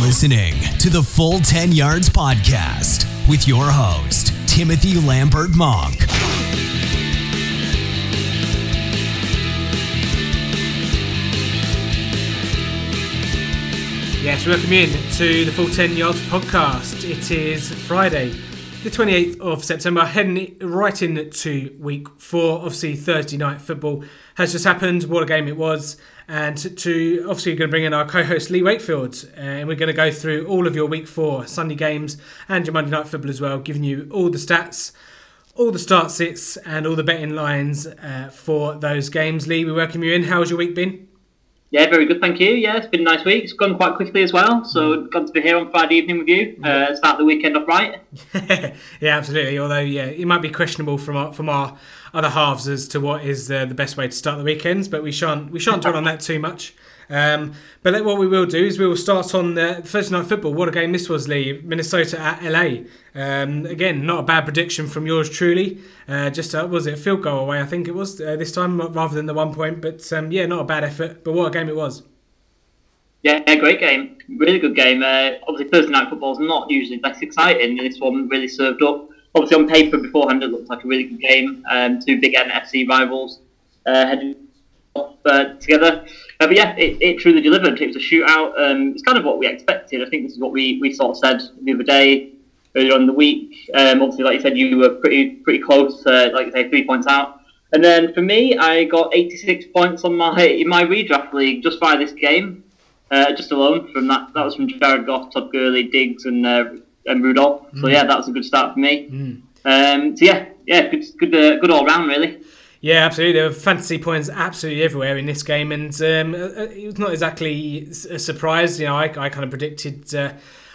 listening to the Full 10 Yards Podcast with your host, Timothy Lambert Monk. Yes, welcome in to the Full 10 Yards Podcast. It is Friday, the 28th of September, heading right into week four. Obviously, Thursday night football has just happened. What a game it was and to obviously we're going to bring in our co-host Lee Wakefield, and we're going to go through all of your Week Four Sunday games and your Monday Night Football as well, giving you all the stats, all the start sits, and all the betting lines uh, for those games. Lee, we welcome you in. How's your week been? Yeah, very good, thank you. Yeah, it's been a nice week. It's gone quite quickly as well. So, mm. got to be here on Friday evening with you. Uh, start the weekend off right. yeah, absolutely. Although, yeah, it might be questionable from our, from our other halves as to what is uh, the best way to start the weekends, but we shan't we shan't dwell on that too much. Um, but what we will do is we will start on the Thursday night football. What a game this was, Lee! Minnesota at LA. Um, again, not a bad prediction from yours truly. Uh, just uh, was it a field goal away? I think it was uh, this time rather than the one point. But um, yeah, not a bad effort. But what a game it was. Yeah, great game. Really good game. Uh, obviously, Thursday night football is not usually less exciting, and this one really served up. Obviously, on paper beforehand, it looked like a really good game. Um, two big NFC rivals heading off uh, together. Uh, but yeah, it, it, truly delivered. It was a shootout. Um, it's kind of what we expected. I think this is what we, we sort of said the other day, earlier on in the week. Um, obviously, like you said, you were pretty pretty close, uh, like you say, three points out. And then for me, I got 86 points on my in my redraft league just by this game, uh, just alone from that. That was from Jared Goff, Todd Gurley, Diggs, and uh, and Rudolph. Mm. So yeah, that was a good start for me. Mm. Um, so yeah, yeah, good, good, uh, good all round really. Yeah, absolutely. There were fantasy points absolutely everywhere in this game, and um, uh, it was not exactly a surprise. You know, I, I kind of predicted. Uh,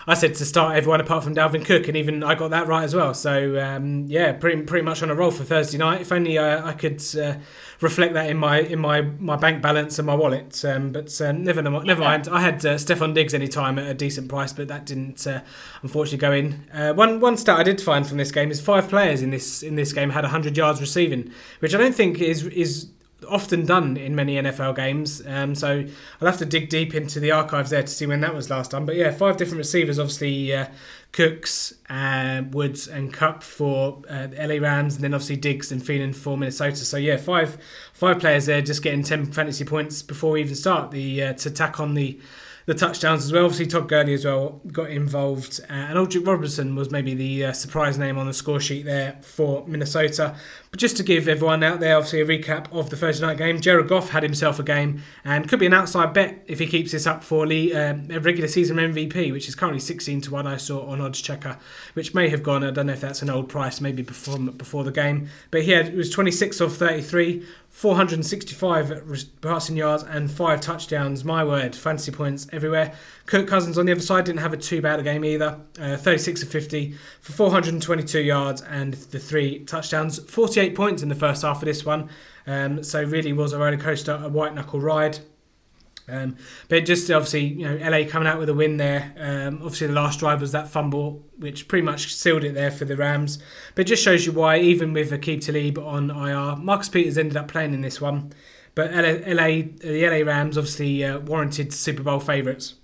I said to start everyone apart from Dalvin Cook, and even I got that right as well. So um, yeah, pretty pretty much on a roll for Thursday night. If only uh, I could uh, reflect that in my in my, my bank balance and my wallet. Um, but um, never never mind. I had uh, Stefon Diggs any time at a decent price, but that didn't uh, unfortunately go in. Uh, one one stat I did find from this game is five players in this in this game had 100 yards receiving, which I don't think is is often done in many NFL games. Um, so I'll have to dig deep into the archives there to see when that was last done. But yeah, five different receivers, obviously uh, Cooks, uh, Woods, and Kupp for uh, LA Rams, and then obviously Diggs and Thielen for Minnesota. So yeah, five five players there, just getting ten fantasy points before we even start the uh, to tack on the the touchdowns as well. Obviously, Todd Gurley as well got involved, uh, and Aldrick Robinson was maybe the uh, surprise name on the score sheet there for Minnesota. But just to give everyone out there, obviously, a recap of the Thursday night game. Jared Goff had himself a game and could be an outside bet if he keeps this up for Lee, um, a regular season MVP, which is currently 16 to 1. I saw on Odds Checker, which may have gone, I don't know if that's an old price, maybe before, before the game. But he had, it was 26 of 33, 465 passing yards and five touchdowns. My word, fantasy points everywhere. Kirk Cousins on the other side didn't have a too bad a game either. Uh, 36 of 50 for 422 yards and the three touchdowns. 48 points in the first half of this one. Um, so really was a roller coaster, a white knuckle ride. Um, but just obviously, you know, LA coming out with a win there. Um, obviously, the last drive was that fumble, which pretty much sealed it there for the Rams. But just shows you why, even with Aqib Talib on IR, Marcus Peters ended up playing in this one. But LA, LA the LA Rams obviously uh, warranted Super Bowl favourites.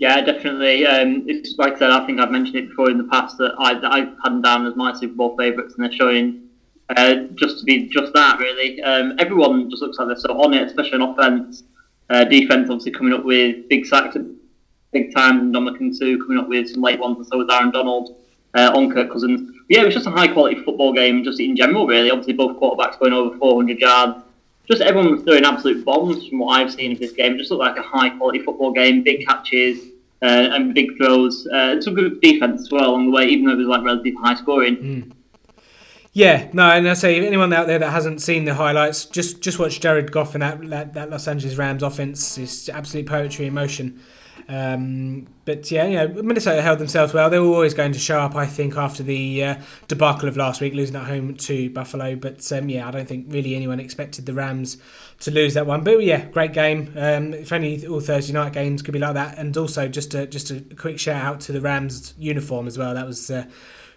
Yeah, definitely. Um, it's like I said, I think I've mentioned it before in the past that I, I had them down as my Super Bowl favourites, and they're showing uh, just to be just that, really. Um, everyone just looks like they're so on it, especially on offense. Uh, defense, obviously, coming up with big sacks, big time. Ndamukong Suh, coming up with some late ones, and so was Aaron Donald uh, on Kirk Cousins. But yeah, it was just a high quality football game, just in general, really. Obviously, both quarterbacks going over 400 yards. Just everyone was throwing absolute bombs from what I've seen of this game. It just looked like a high quality football game, big catches. Uh, and big throws. Uh, some good defense as well along the way, even though it was like relatively high scoring. Mm. Yeah, no, and I say anyone out there that hasn't seen the highlights, just just watch Jared Goff and that that, that Los Angeles Rams offense. It's absolute poetry in motion. Um, but yeah, you know, Minnesota held themselves well. They were always going to show up, I think, after the uh, debacle of last week, losing at home to Buffalo. But um, yeah, I don't think really anyone expected the Rams to lose that one. But yeah, great game. Um, if only all Thursday night games could be like that. And also, just a, just a quick shout out to the Rams uniform as well. That was. Uh,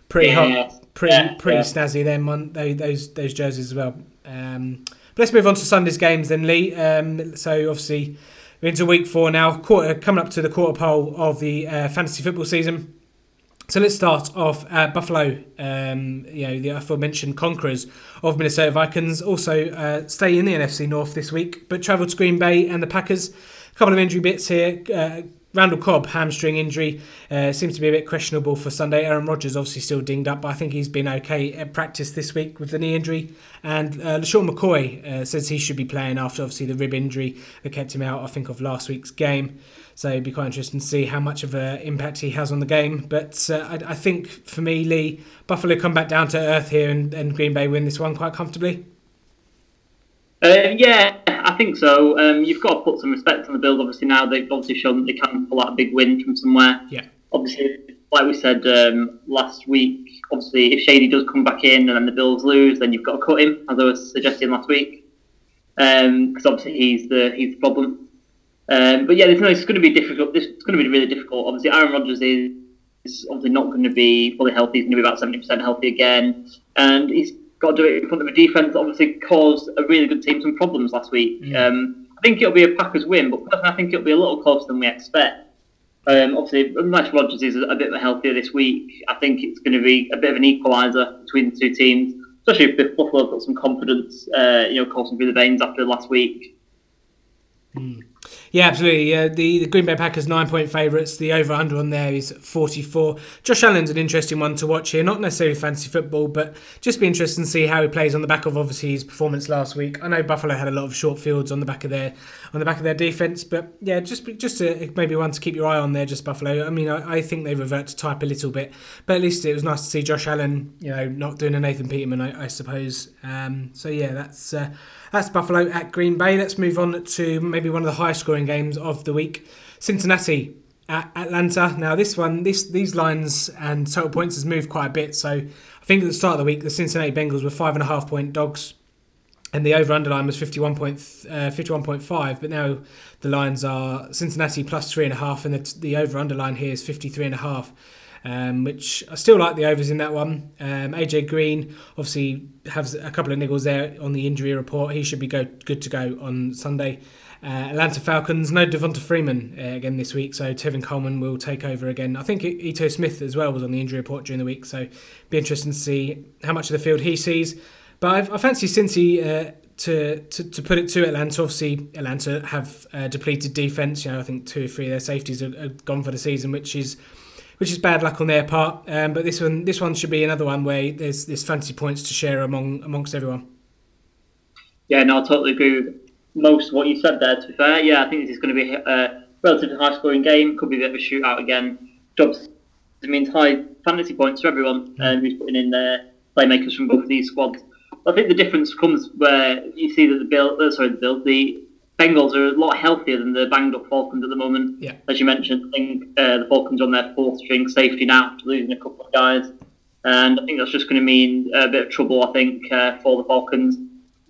pretty yeah, hot, pretty yeah, pretty yeah. snazzy. Them on those those jerseys as well. Um, but let's move on to Sunday's games then, Lee. Um, so obviously. We're into week four now, quarter, coming up to the quarter pole of the uh, fantasy football season. So let's start off at Buffalo, um, you know, the aforementioned conquerors of Minnesota Vikings. Also uh, stay in the NFC North this week, but travel to Green Bay and the Packers. A couple of injury bits here. Uh, Randall Cobb, hamstring injury, uh, seems to be a bit questionable for Sunday. Aaron Rodgers obviously still dinged up, but I think he's been okay at practice this week with the knee injury. And uh, LeSean McCoy uh, says he should be playing after obviously the rib injury that kept him out, I think, of last week's game. So it'd be quite interesting to see how much of an impact he has on the game. But uh, I, I, think for me, Lee, Buffalo come back down to earth here and, and Green Bay win this one quite comfortably. Uh, yeah, I think so. Um, you've got to put some respect on the Bills. Obviously, now they've obviously shown that they can pull out a big win from somewhere. Yeah. Obviously, like we said um, last week, obviously, if Shady does come back in and then the Bills lose, then you've got to cut him, as I was suggesting last week, because um, obviously he's the he's the problem. Um, but yeah, no, it's going to be difficult. This it's going to be really difficult. Obviously, Aaron Rodgers is, is obviously not going to be fully healthy. He's going to be about seventy percent healthy again, and he's got to do it in front of a defense that obviously caused a really good team some problems last week. Mm. Um, I think it'll be a Packers win, but I think it'll be a little closer than we expect. Um, obviously, unless Rodgers is a bit healthier this week, I think it's going to be a bit of an equaliser between the two teams, especially if Buffalo have got some confidence, uh, you know, coursing through the veins after last week. Mm. Yeah, absolutely. Uh, the, the Green Bay Packers nine point favourites. The over under on there is 44. Josh Allen's an interesting one to watch here. Not necessarily fantasy football, but just be interesting to see how he plays on the back of obviously his performance last week. I know Buffalo had a lot of short fields on the back of their on the back of their defence, but yeah, just just a, maybe one to keep your eye on there. Just Buffalo. I mean, I, I think they revert to type a little bit, but at least it was nice to see Josh Allen, you know, not doing a Nathan Peterman, I, I suppose. Um, so yeah, that's. Uh, that's Buffalo at Green Bay. Let's move on to maybe one of the highest scoring games of the week. Cincinnati at Atlanta. Now this one, this these lines and total points has moved quite a bit. So I think at the start of the week, the Cincinnati Bengals were five and a half point dogs, and the over under line was 51 point, uh, 51.5. But now the lines are Cincinnati plus three and a half, and the, the over underline here is 53 and a half um, which I still like the overs in that one. Um, AJ Green obviously has a couple of niggles there on the injury report. He should be go, good to go on Sunday. Uh, Atlanta Falcons, no Devonta Freeman uh, again this week, so Tevin Coleman will take over again. I think Ito Smith as well was on the injury report during the week, so be interesting to see how much of the field he sees. But I've, i fancy Cincy uh, to, to, to put it to Atlanta. Obviously, Atlanta have depleted defense. You know, I think two or three of their safeties are gone for the season, which is which is bad luck on their part. Um, but this one, this one should be another one where there's there's fantasy points to share among amongst everyone. Yeah, no, I totally agree with most of what you said there. To be fair, yeah, I think this is going to be a relatively high scoring game. Could be a bit of a shootout again. Jobs it means high fantasy points for everyone uh, who's putting in their playmakers from both of these squads. I think the difference comes where you see that the bill, uh, sorry, the bill, the Bengals are a lot healthier than the banged up Falcons at the moment. Yeah. As you mentioned, I think uh, the Falcons on their fourth string safety now, after losing a couple of guys. And I think that's just going to mean a bit of trouble, I think, uh, for the Falcons.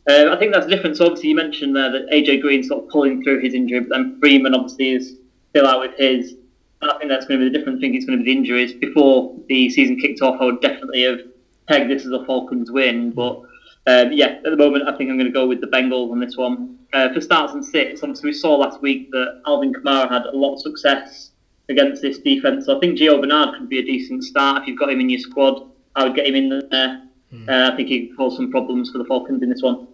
Uh, I think that's the difference. Obviously, you mentioned there that AJ Green's sort of pulling through his injury, but then Freeman obviously is still out with his. And I think that's going to be the difference. I think it's going to be the injuries. Before the season kicked off, I would definitely have pegged this as a Falcons win, but um, yeah, at the moment, I think I'm going to go with the Bengals on this one. Uh, for starts and sits, obviously we saw last week that Alvin Kamara had a lot of success against this defense. So I think Gio Bernard could be a decent start if you've got him in your squad. I would get him in there. Mm. Uh, I think he could cause some problems for the Falcons in this one.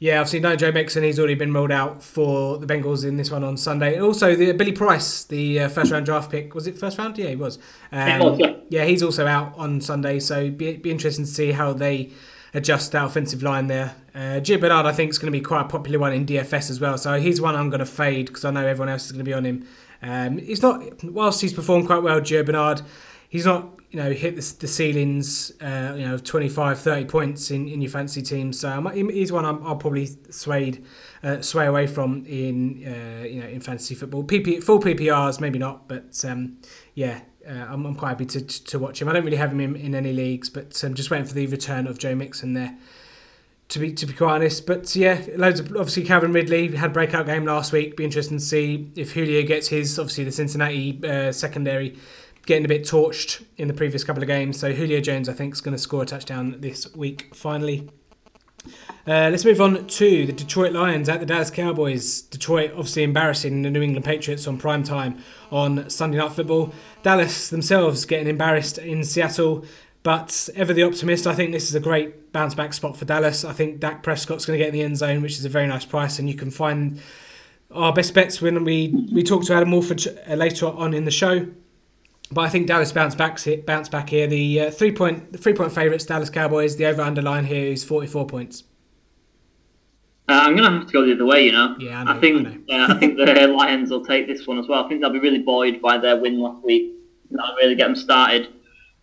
Yeah, obviously no Joe Mixon. He's already been rolled out for the Bengals in this one on Sunday. Also, the Billy Price, the uh, first round draft pick, was it first round? Yeah, he was. Um, yeah. he's also out on Sunday. So be be interesting to see how they adjust that offensive line there. Uh, Gio Bernard, I think, is going to be quite a popular one in DFS as well. So he's one I'm going to fade because I know everyone else is going to be on him. Um, he's not, whilst he's performed quite well, Gio Bernard, he's not, you know, hit the, the ceilings, uh, you know, 25, 30 points in, in your fancy team. So he's one i will probably swayed, uh, sway away from in, uh, you know, in fantasy football. PP, full PPRs, maybe not, but um, yeah, uh, I'm, I'm, quite happy to, to watch him. I don't really have him in, in any leagues, but I'm um, just waiting for the return of Joe Mixon there. To be to be quite honest, but yeah, loads of obviously Calvin Ridley had a breakout game last week. Be interesting to see if Julio gets his. Obviously, the Cincinnati uh, secondary getting a bit torched in the previous couple of games. So Julio Jones, I think, is going to score a touchdown this week finally. Uh, let's move on to the Detroit Lions at the Dallas Cowboys. Detroit obviously embarrassing the New England Patriots on prime time on Sunday Night Football. Dallas themselves getting embarrassed in Seattle. But ever the optimist, I think this is a great bounce back spot for Dallas. I think Dak Prescott's going to get in the end zone, which is a very nice price, and you can find our best bets when we we talk to Adam Wolford uh, later on in the show. But I think Dallas bounce back bounce back here. The uh, three point the three point favourites, Dallas Cowboys. The over underline here is forty four points. Uh, I'm going to have to go the other way, you know. Yeah, I, know, I think I, I think the Lions will take this one as well. I think they'll be really buoyed by their win last week. That'll really get them started.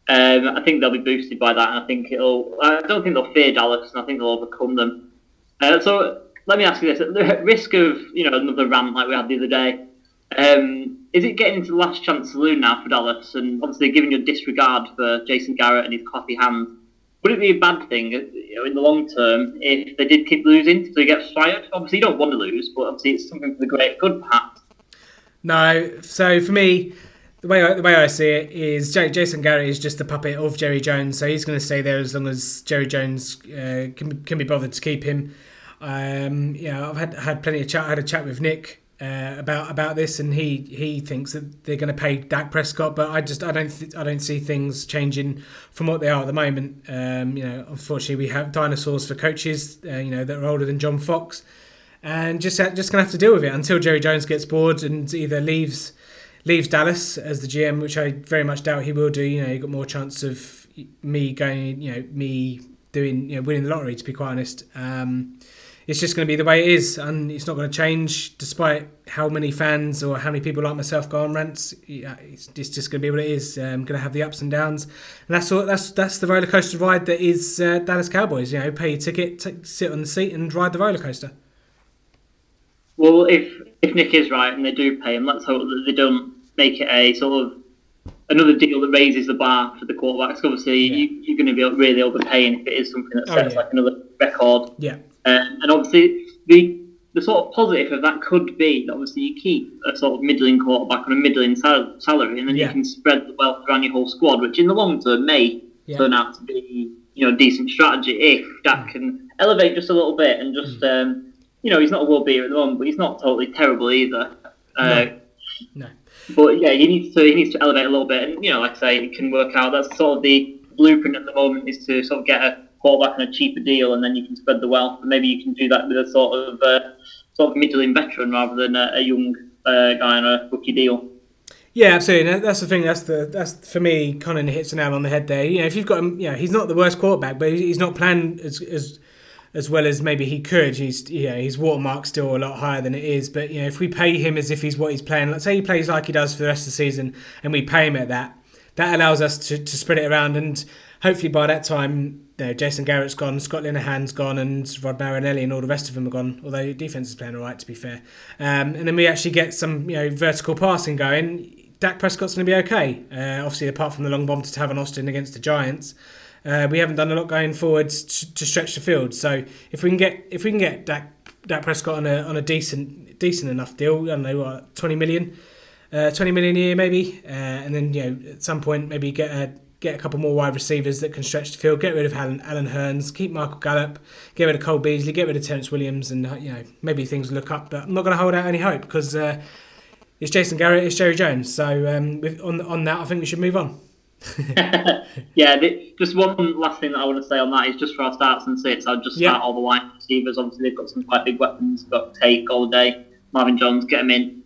Um, I think they'll be boosted by that, and I think it'll. I don't think they'll fear Dallas, and I think they'll overcome them. Uh, so let me ask you this: at the risk of you know another rant like we had the other day, um, is it getting into the last chance saloon now for Dallas? And obviously, given your disregard for Jason Garrett and his clappy hands, would it be a bad thing you know, in the long term if they did keep losing so he gets fired? Obviously, you don't want to lose, but obviously, it's something for the great good, perhaps. No, so for me, the way I, the way I see it is Jason Garrett is just a puppet of Jerry Jones, so he's going to stay there as long as Jerry Jones uh, can can be bothered to keep him. Um, yeah, I've had had plenty of chat. I had a chat with Nick uh, about about this, and he he thinks that they're going to pay Dak Prescott, but I just I don't th- I don't see things changing from what they are at the moment. Um, you know, unfortunately, we have dinosaurs for coaches. Uh, you know that are older than John Fox, and just just going to have to deal with it until Jerry Jones gets bored and either leaves leaves Dallas as the GM, which I very much doubt he will do. You know, you got more chance of me going, you know, me doing, you know, winning the lottery. To be quite honest, um, it's just going to be the way it is, and it's not going to change despite how many fans or how many people like myself go on rants. It's, it's just going to be what it is. Um, going to have the ups and downs, and that's all. That's that's the roller coaster ride that is uh, Dallas Cowboys. You know, pay your ticket, t- sit on the seat, and ride the roller coaster. Well, if if Nick is right and they do pay him, let's hope that they don't make it a sort of another deal that raises the bar for the quarterbacks. Obviously, yeah. you, are going to be really overpaying if it is something that sets oh, yeah. like another record. Yeah. Um, and obviously, the the sort of positive of that could be that obviously you keep a sort of middling quarterback on a middling sal- salary, and then yeah. you can spread the wealth around your whole squad, which in the long term may turn out to be you know a decent strategy if Dak mm. can elevate just a little bit and just mm. um, you know he's not a world beater at the moment, but he's not totally terrible either. Uh, no. no. But yeah, he needs to he needs to elevate a little bit, and you know, like I say, it can work out. That's sort of the blueprint at the moment is to sort of get a quarterback on a cheaper deal, and then you can spread the wealth. And maybe you can do that with a sort of uh, sort of middling veteran rather than a, a young uh, guy on a rookie deal. Yeah, absolutely. That's the thing. That's the that's for me. Conan hits the nail on the head there. You know, if you've got him, he's not the worst quarterback, but he's not playing as as as well as maybe he could. He's yeah, his watermark's still a lot higher than it is. But you know, if we pay him as if he's what he's playing, let's say he plays like he does for the rest of the season, and we pay him at that, that allows us to, to spread it around, and hopefully by that time, you know, Jason Garrett's gone, Scott Linehan's gone, and Rod Marinelli and all the rest of them are gone. Although defense is playing all right, to be fair. Um, and then we actually get some you know vertical passing going. Dak Prescott's going to be okay. Uh, obviously, apart from the long bomb to Tavon Austin against the Giants. Uh, we haven't done a lot going forwards to, to, stretch the field. So if we can get if we can get Dak, Dak Prescott on a on a decent decent enough deal, I don't know what twenty million, uh, twenty million a year maybe, uh, and then you know at some point maybe get a get a couple more wide receivers that can stretch the field. Get rid of Alan, Allen Hurns, keep Michael Gallup, get rid of Cole Beasley, get rid of Terrance Williams, and you know maybe things look up. But I'm not going to hold out any hope because uh, it's Jason Garrett, it's Jerry Jones. So um, with, on on that, I think we should move on. yeah, just one last thing that I want to say on that is just for our starts and sits, I'll just start yeah. all the wide receivers. Obviously, they've got some quite big weapons. Got Tate, Golladay, Marvin Jones, get them in.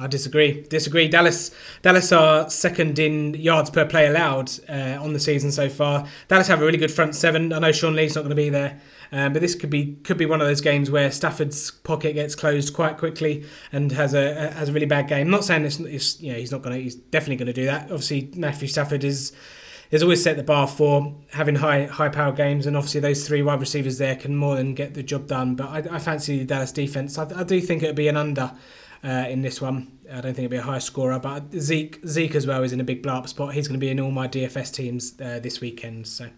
I disagree. Disagree. Dallas, Dallas are second in yards per play allowed uh, on the season so far. Dallas have a really good front seven. I know Sean Lee's not going to be there, um, but this could be could be one of those games where Stafford's pocket gets closed quite quickly and has a has a really bad game. I'm not saying it's, it's you know he's not going to he's definitely going to do that. Obviously Matthew Stafford is has always set the bar for having high high power games, and obviously those three wide receivers there can more than get the job done. But I, I fancy the Dallas defense. I, I do think it'll be an under. Uh, in this one. I don't think it'll be a high scorer, but Zeke Zeke as well is in a big blow up spot. He's going to be in all my DFS teams uh, this weekend. So,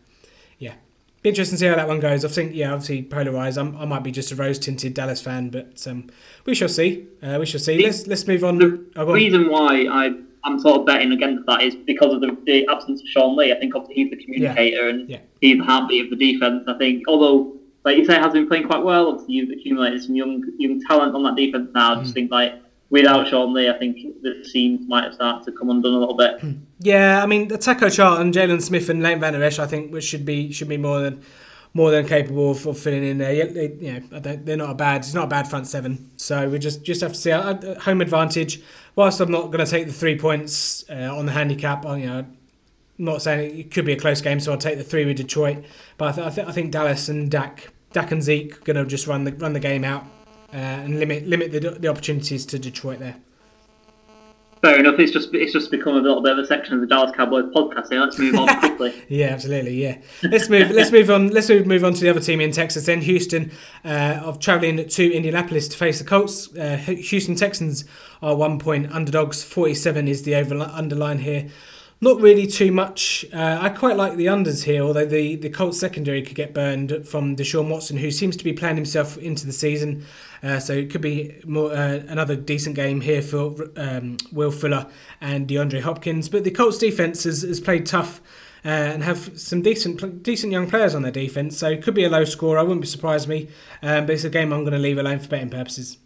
yeah, be interesting to see how that one goes. I think, yeah, obviously polarized. I'm, i might be just a rose tinted Dallas fan, but um, we shall see. Uh, we shall see. The, let's let's move on. The oh, reason why I I'm sort of betting against that is because of the, the absence of Sean Lee. I think obviously he's the communicator yeah. and yeah. he's the heartbeat of the defense. I think although like you say, has been playing quite well. Obviously, you've accumulated some young young talent on that defense now. I just think like without Sean Lee, I think the seams might have started to come undone a little bit. Yeah, I mean, the Taco Charlton, Jaylon Smith, and Leighton Van Der Esch, I think, which should be should be more than more than capable of, of filling in there. Yeah, they, you know, they're not a bad. It's not a bad front seven. So we just just have to see home advantage. Whilst I'm not going to take the three points uh, on the handicap, you know, I'm not saying it could be a close game, so I'll take the three with Detroit. But I, th- I, th- I think Dallas and Dak, Dak and Zeke, going to just run the run the game out uh, and limit limit the, the opportunities to Detroit there. Fair enough. It's just it's just become a little bit of a section of the Dallas Cowboys podcast. Here. Let's move on quickly. Yeah, absolutely. Yeah, let's move. let's move on. Let's move, move on to the other team in Texas. Then Houston, uh, of traveling to Indianapolis to face the Colts. Uh, Houston Texans are one point underdogs. Forty seven is the over underline here. Not really too much. Uh, I quite like the unders here, although the, the Colts secondary could get burned from Deshaun Watson, who seems to be playing himself into the season. Uh, so it could be more uh, another decent game here for um, Will Fuller and DeAndre Hopkins. But the Colts defense has, has played tough uh, and have some decent decent young players on their defense. So it could be a low score. I wouldn't be surprised me. Um, but it's a game I'm going to leave alone for betting purposes.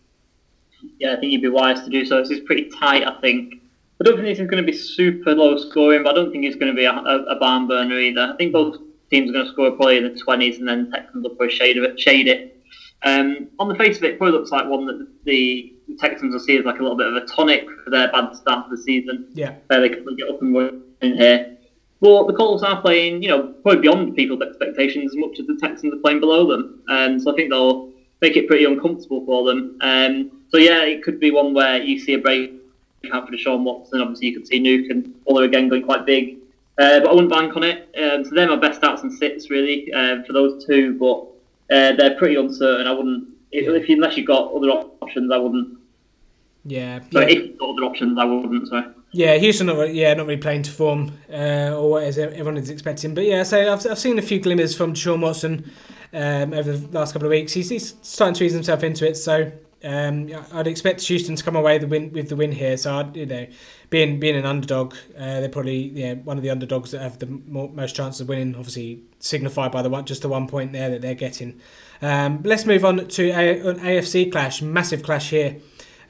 Yeah, I think you'd be wise to do so. This is pretty tight, I think. I don't think this is going to be super low scoring, but I don't think it's going to be a, a, a barn burner either. I think both teams are going to score probably in the 20s and then Texans will probably shade, of it, shade it. Um, on the face of it, it probably looks like one that the Texans will see as like a little bit of a tonic for their bad start of the season. Yeah. Uh, they can get up and running here. But the Colts are playing, you know, probably beyond people's expectations as much as the Texans are playing below them. Um, so I think they'll make it pretty uncomfortable for them. Um, so yeah, it could be one where you see a break out for Deshaun Watson. Obviously, you can see Nuke and Fuller again going quite big. Uh, but I wouldn't bank on it. Um, so they're my best outs and sits really uh, for those two. But uh, they're pretty uncertain. I wouldn't, if, if you, unless you've got other options, I wouldn't. Yeah. Sorry, yeah. if you've got other options, I wouldn't. Sorry. Yeah, Houston, not really, yeah, not really playing to form uh, or what is everyone is expecting. But yeah, so I've, I've seen a few glimmers from Deshaun Watson um, over the last couple of weeks. He's, he's starting to ease himself into it. So um, I'd expect Houston to come away the win, with the win here. So I'd, you know, being being an underdog, uh, they're probably one of the underdogs that have the more, most chances of winning. Obviously signified by the one just the one point there that they're getting. Um, let's move on to a, an AFC clash, massive clash here.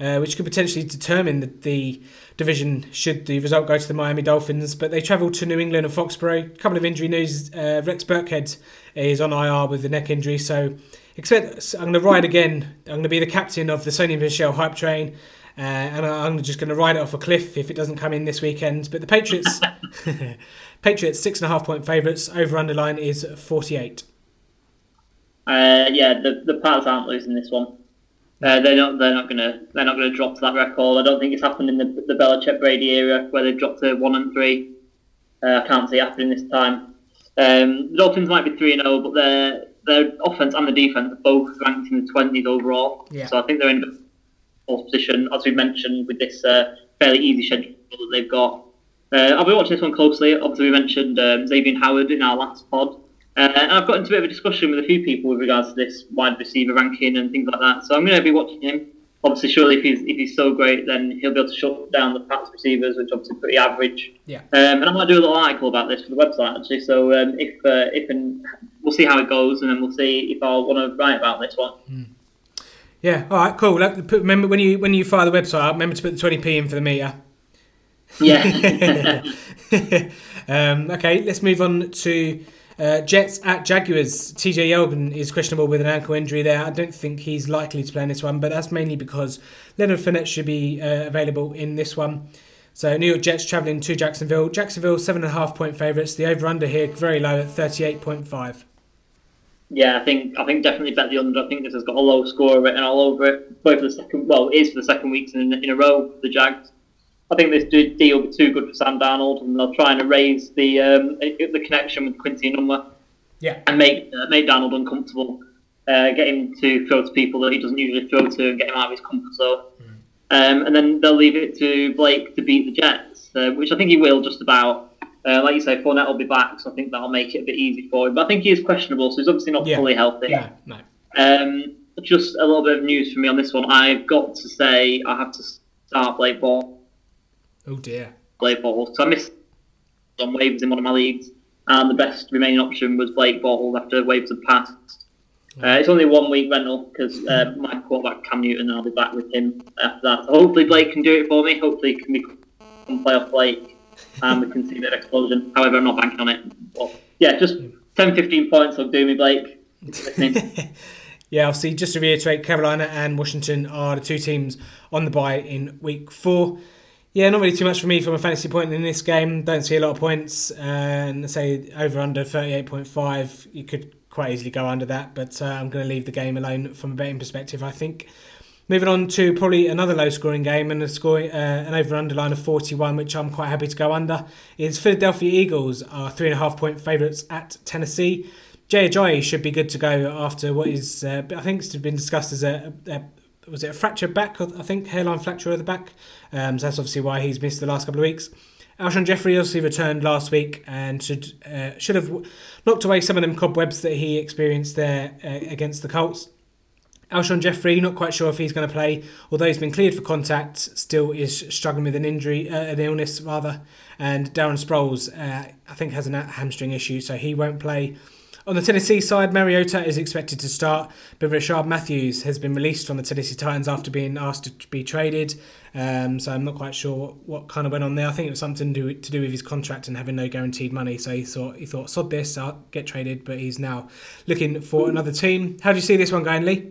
Uh, which could potentially determine the, the division should the result go to the Miami Dolphins. But they travel to New England and Foxborough. A couple of injury news. Uh, Rex Burkhead is on IR with the neck injury, so expect I'm going to ride again. I'm going to be the captain of the Sony Michel hype train. Uh, and I'm just going to ride it off a cliff if it doesn't come in this weekend. But the Patriots, Patriots six and a half point favourites. Over underline is 48. Uh, yeah, the the Pats aren't losing this one. Uh, they're not. They're not gonna. They're not gonna drop to that record. I don't think it's happened in the the Belichick Brady era where they've dropped to one and three. Uh, I can't see it happening this time. Um, the Dolphins might be three and zero, but their their offense and the defense are both ranked in the twenties overall. Yeah. So I think they're in a fourth position, as we mentioned, with this uh, fairly easy schedule that they've got. Uh, I'll be watching this one closely. Obviously, we mentioned um, Xavier Howard in our last pod. Uh, and I've got into a bit of a discussion with a few people with regards to this wide receiver ranking and things like that. So I'm going to be watching him. Obviously, surely if he's if he's so great, then he'll be able to shut down the Pats receivers, which obviously pretty average. Yeah. Um, and I might do a little article about this for the website actually. So um, if uh, if and we'll see how it goes, and then we'll see if I want to write about this one. Yeah. All right. Cool. Like, put- Remember when you when you fire the website up, remember to put the 20p in for the meter. Yeah. um, okay, let's move on to uh, Jets at Jaguars. TJ Yeldon is questionable with an ankle injury there. I don't think he's likely to play in this one, but that's mainly because Leonard Fournette should be uh, available in this one. So New York Jets travelling to Jacksonville. Jacksonville seven and a half point favourites. The over under here very low at thirty eight point five. Yeah, I think I think definitely bet the under. I think this has got a low score written all over it. Both for the second, well, it is for the second weeks in, in a row. The Jags. I think this deal will be too good for Sam Darnold, and they'll try and erase the um, the connection with Quincy Enunwa Yeah. and make uh, make Darnold uncomfortable. Uh, get him to throw to people that he doesn't usually throw to, and get him out of his comfort zone. Um, and then they'll leave it to Blake to beat the Jets, uh, which I think he will just about. Uh, like you say, Fournette will be back, so I think that'll make it a bit easy for him. But I think he is questionable, so he's obviously not Yeah. fully healthy. No, no. Um, just a little bit of news for me on this one. I've got to say I have to start Blake Bortles. Oh dear. Blake Bortles. So I missed on waves in one of my leagues, and the best remaining option was Blake Bortles after waves had passed. Uh, it's only one week rental because uh, my quarterback Cam Newton, and I'll be back with him after that. So hopefully Blake can do it for me. Hopefully he can become playoff Blake and we can see that explosion. However, I'm not banking on it. But yeah, just 10, 15 points will do me, Blake. yeah, obviously, just to reiterate, Carolina and Washington are the two teams on the bye in week four. Yeah, not really too much for me from a fantasy point in this game. Don't see a lot of points. Uh, and say over under 38.5, you could quite easily go under that, but uh, I'm going to leave the game alone from a betting perspective, I think. Moving on to probably another low scoring game and a score, uh, an over underline of 41, which I'm quite happy to go under, is Philadelphia Eagles are three and a half point favourites at Tennessee. Jay Ajayi should be good to go after what is, uh, I think, it's been discussed as a, a, was it a fractured back? I think hairline fracture of the back. Um, so that's obviously why he's missed the last couple of weeks. Alshon Jeffery obviously returned last week and should uh, should have knocked away some of them cobwebs that he experienced there uh, against the Colts. Alshon Jeffery, not quite sure if he's going to play, although he's been cleared for contact, still is struggling with an injury, uh, an illness rather. And Darren Sproles, uh, I think, has a hamstring issue, so he won't play. On the Tennessee side, Mariota is expected to start, but Rishard Matthews has been released from the Tennessee Titans after being asked to be traded. Um, so I'm not quite sure what, what, kind of went on there. I think it was something to do, to do with his contract and having no guaranteed money. So he thought he thought sod this, I'll get traded. But he's now looking for another team. How do you see this one going, Lee?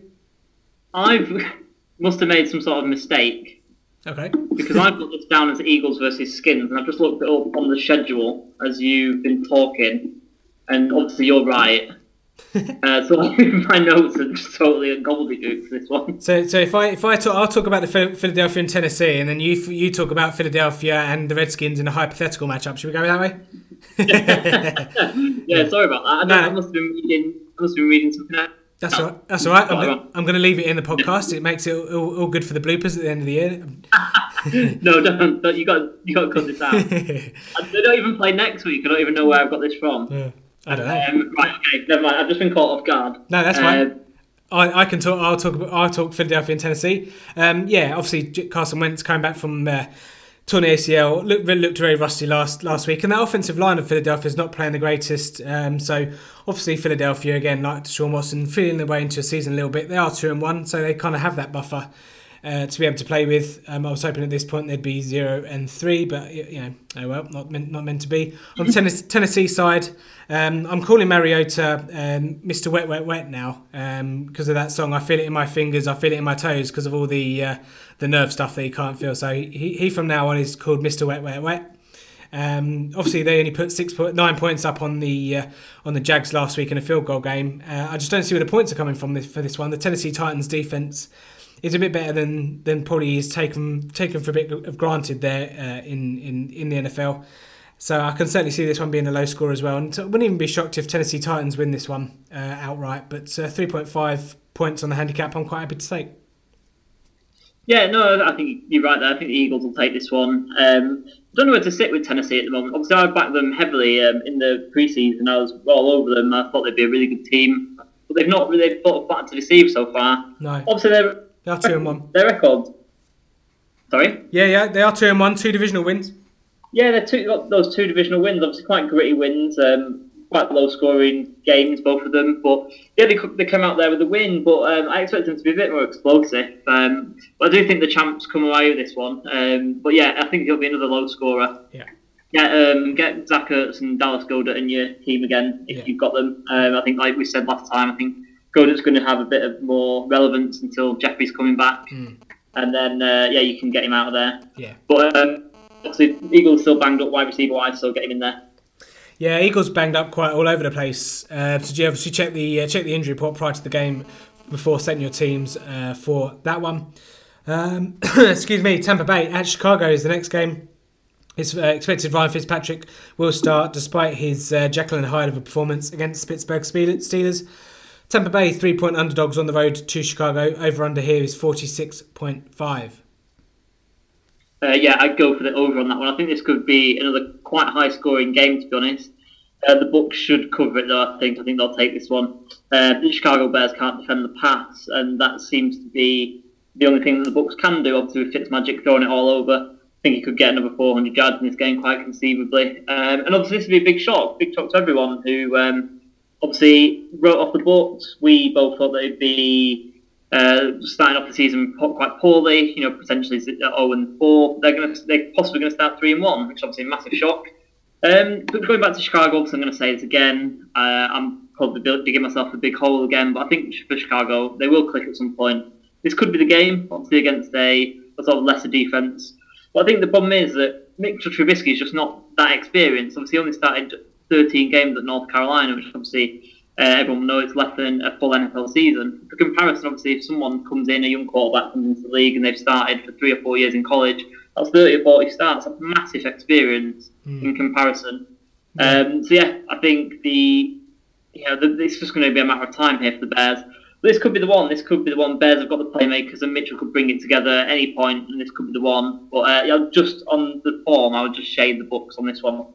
I must have made some sort of mistake. Okay. Because I've got this down as Eagles versus Skins, and I've just looked it up on the schedule as you've been talking, and obviously you're right. uh, so my notes are just totally a gobbledygook for this one. So, so if I if I talk, I'll talk about the Philadelphia and Tennessee, and then you you talk about Philadelphia and the Redskins in a hypothetical matchup. Should we go that way? yeah, sorry about that. I, no. I must have been reading. I must have been reading something else. That's all right. That's all right. I'm, I'm going to leave it in the podcast. It makes it all, all, good for the bloopers at the end of the year. no, don't, don't. You got you got to cut this out. I don't even play next week. I don't even know where I've got this from. Yeah, I don't know. Um, right. Okay. Never mind. I've just been caught off guard. No, that's fine. Uh, I, I can talk. I'll talk. I'll talk Philadelphia and Tennessee. Um, yeah, obviously Carson Wentz coming back from uh, torn ACL looked looked very rusty last last week, and that offensive line of Philadelphia is not playing the greatest. Um, so obviously Philadelphia again, like Sean Watson, feeling their way into a season a little bit. They are two and one, so they kind of have that buffer. Uh, to be able to play with. Um, I was hoping at this point there'd be zero and three, but you know, oh well, not meant not meant to be. On the Tennessee, Tennessee side, um, I'm calling Mariota um, Mr. Wet Wet Wet now because um, of that song. I feel it in my fingers, I feel it in my toes because of all the uh, the nerve stuff that he can't feel. So he, he from now on is called Mr. Wet Wet Wet. Um, obviously, they only put six point nine points up on the uh, on the Jags last week in a field goal game. Uh, I just don't see where the points are coming from this, for this one. The Tennessee Titans defense is a bit better than than probably is taken taken for a bit of granted there uh, in, in in the NFL. So I can certainly see this one being a low score as well, and I wouldn't even be shocked if Tennessee Titans win this one uh, outright. But uh, three point five points on the handicap, I'm quite happy to take. Yeah, no, I think you're right there. I think the Eagles will take this one. Um, I don't know where to sit with Tennessee at the moment. Obviously, I backed them heavily um, in the preseason. I was all over them. I thought they'd be a really good team, but they've not really thought of to deceive so far. No. Obviously, they're they are two and one. Their record. Sorry. Yeah, yeah, they are two and one, two divisional wins. Yeah, they're two those two divisional wins. Obviously, quite gritty wins. Um, quite low scoring games, both of them. But yeah, they they come out there with a win. But um, I expect them to be a bit more explosive. Um, but I do think the champs come away with this one. Um, but yeah, I think it'll be another low scorer. Yeah. Get um, get Zach Ertz and Dallas Goedert in your team again if yeah. you've got them. Um, I think, like we said last time, I think Goedert's going to have a bit of more relevance until Jeffery's coming back, mm. and then uh, yeah, you can get him out of there. Yeah. But um, obviously, Eagles still banged up wide receiver wise, so get him in there. Yeah, Eagles banged up quite all over the place. Uh, so you obviously check the uh, check the injury report prior to the game before setting your teams uh, for that one. Um, excuse me, Tampa Bay at Chicago is the next game. It's uh, expected Ryan Fitzpatrick will start despite his uh, Jekyll and Hyde of a performance against Pittsburgh Steelers. Tampa Bay three point underdogs on the road to Chicago. Over under here is 46.5. Uh, yeah, I'd go for the over on that one. I think this could be another quite high scoring game, to be honest. Uh, the Bucs should cover it, though. I think. I think they'll take this one. Uh, the Chicago Bears can't defend the pass, and that seems to be the only thing that the Bucs can do. Obviously, with Fitzmagic throwing it all over, I think he could get another 400 yards in this game quite conceivably. Um, and obviously, this would be a big shock, big shock to everyone who um, obviously wrote off the Bucs. We both thought they'd be uh, starting off the season quite poorly. You know, potentially 0 and 4. They're going to they're possibly going to start 3 and 1, which is obviously a massive shock. Um, but going back to Chicago, obviously I'm going to say this again. Uh, I'm probably digging myself a big hole again, but I think for Chicago they will click at some point. This could be the game, obviously against a, a sort of lesser defense. But I think the problem is that Mitchell Trubisky is just not that experienced. Obviously, he only started 13 games at North Carolina, which obviously uh, everyone knows it's less than a full NFL season. For comparison, obviously, if someone comes in, a young quarterback comes into the league and they've started for three or four years in college, that's 30 or 40 starts. That's massive experience mm. in comparison. Um, so yeah, I think the you know the, it's just going to be a matter of time here for the Bears. But this could be the one. This could be the one. Bears have got the playmakers, and Mitchell could bring it together at any point, and this could be the one. But uh, yeah, just on the form, I would just shade the Bucs on this one.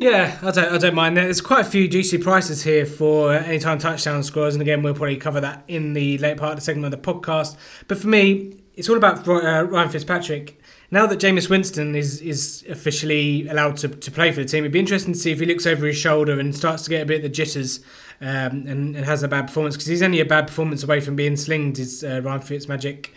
Yeah, I don't, I don't mind. That. There's quite a few juicy prices here for anytime touchdown scores, and again, we'll probably cover that in the late part of the segment of the podcast. But for me, it's all about uh, Ryan Fitzpatrick. Now that Jameis Winston is is officially allowed to, to play for the team, it'd be interesting to see if he looks over his shoulder and starts to get a bit of the jitters um, and, and, has a bad performance because he's only a bad performance away from being slinged. Is uh, Ryan Fitzmagic.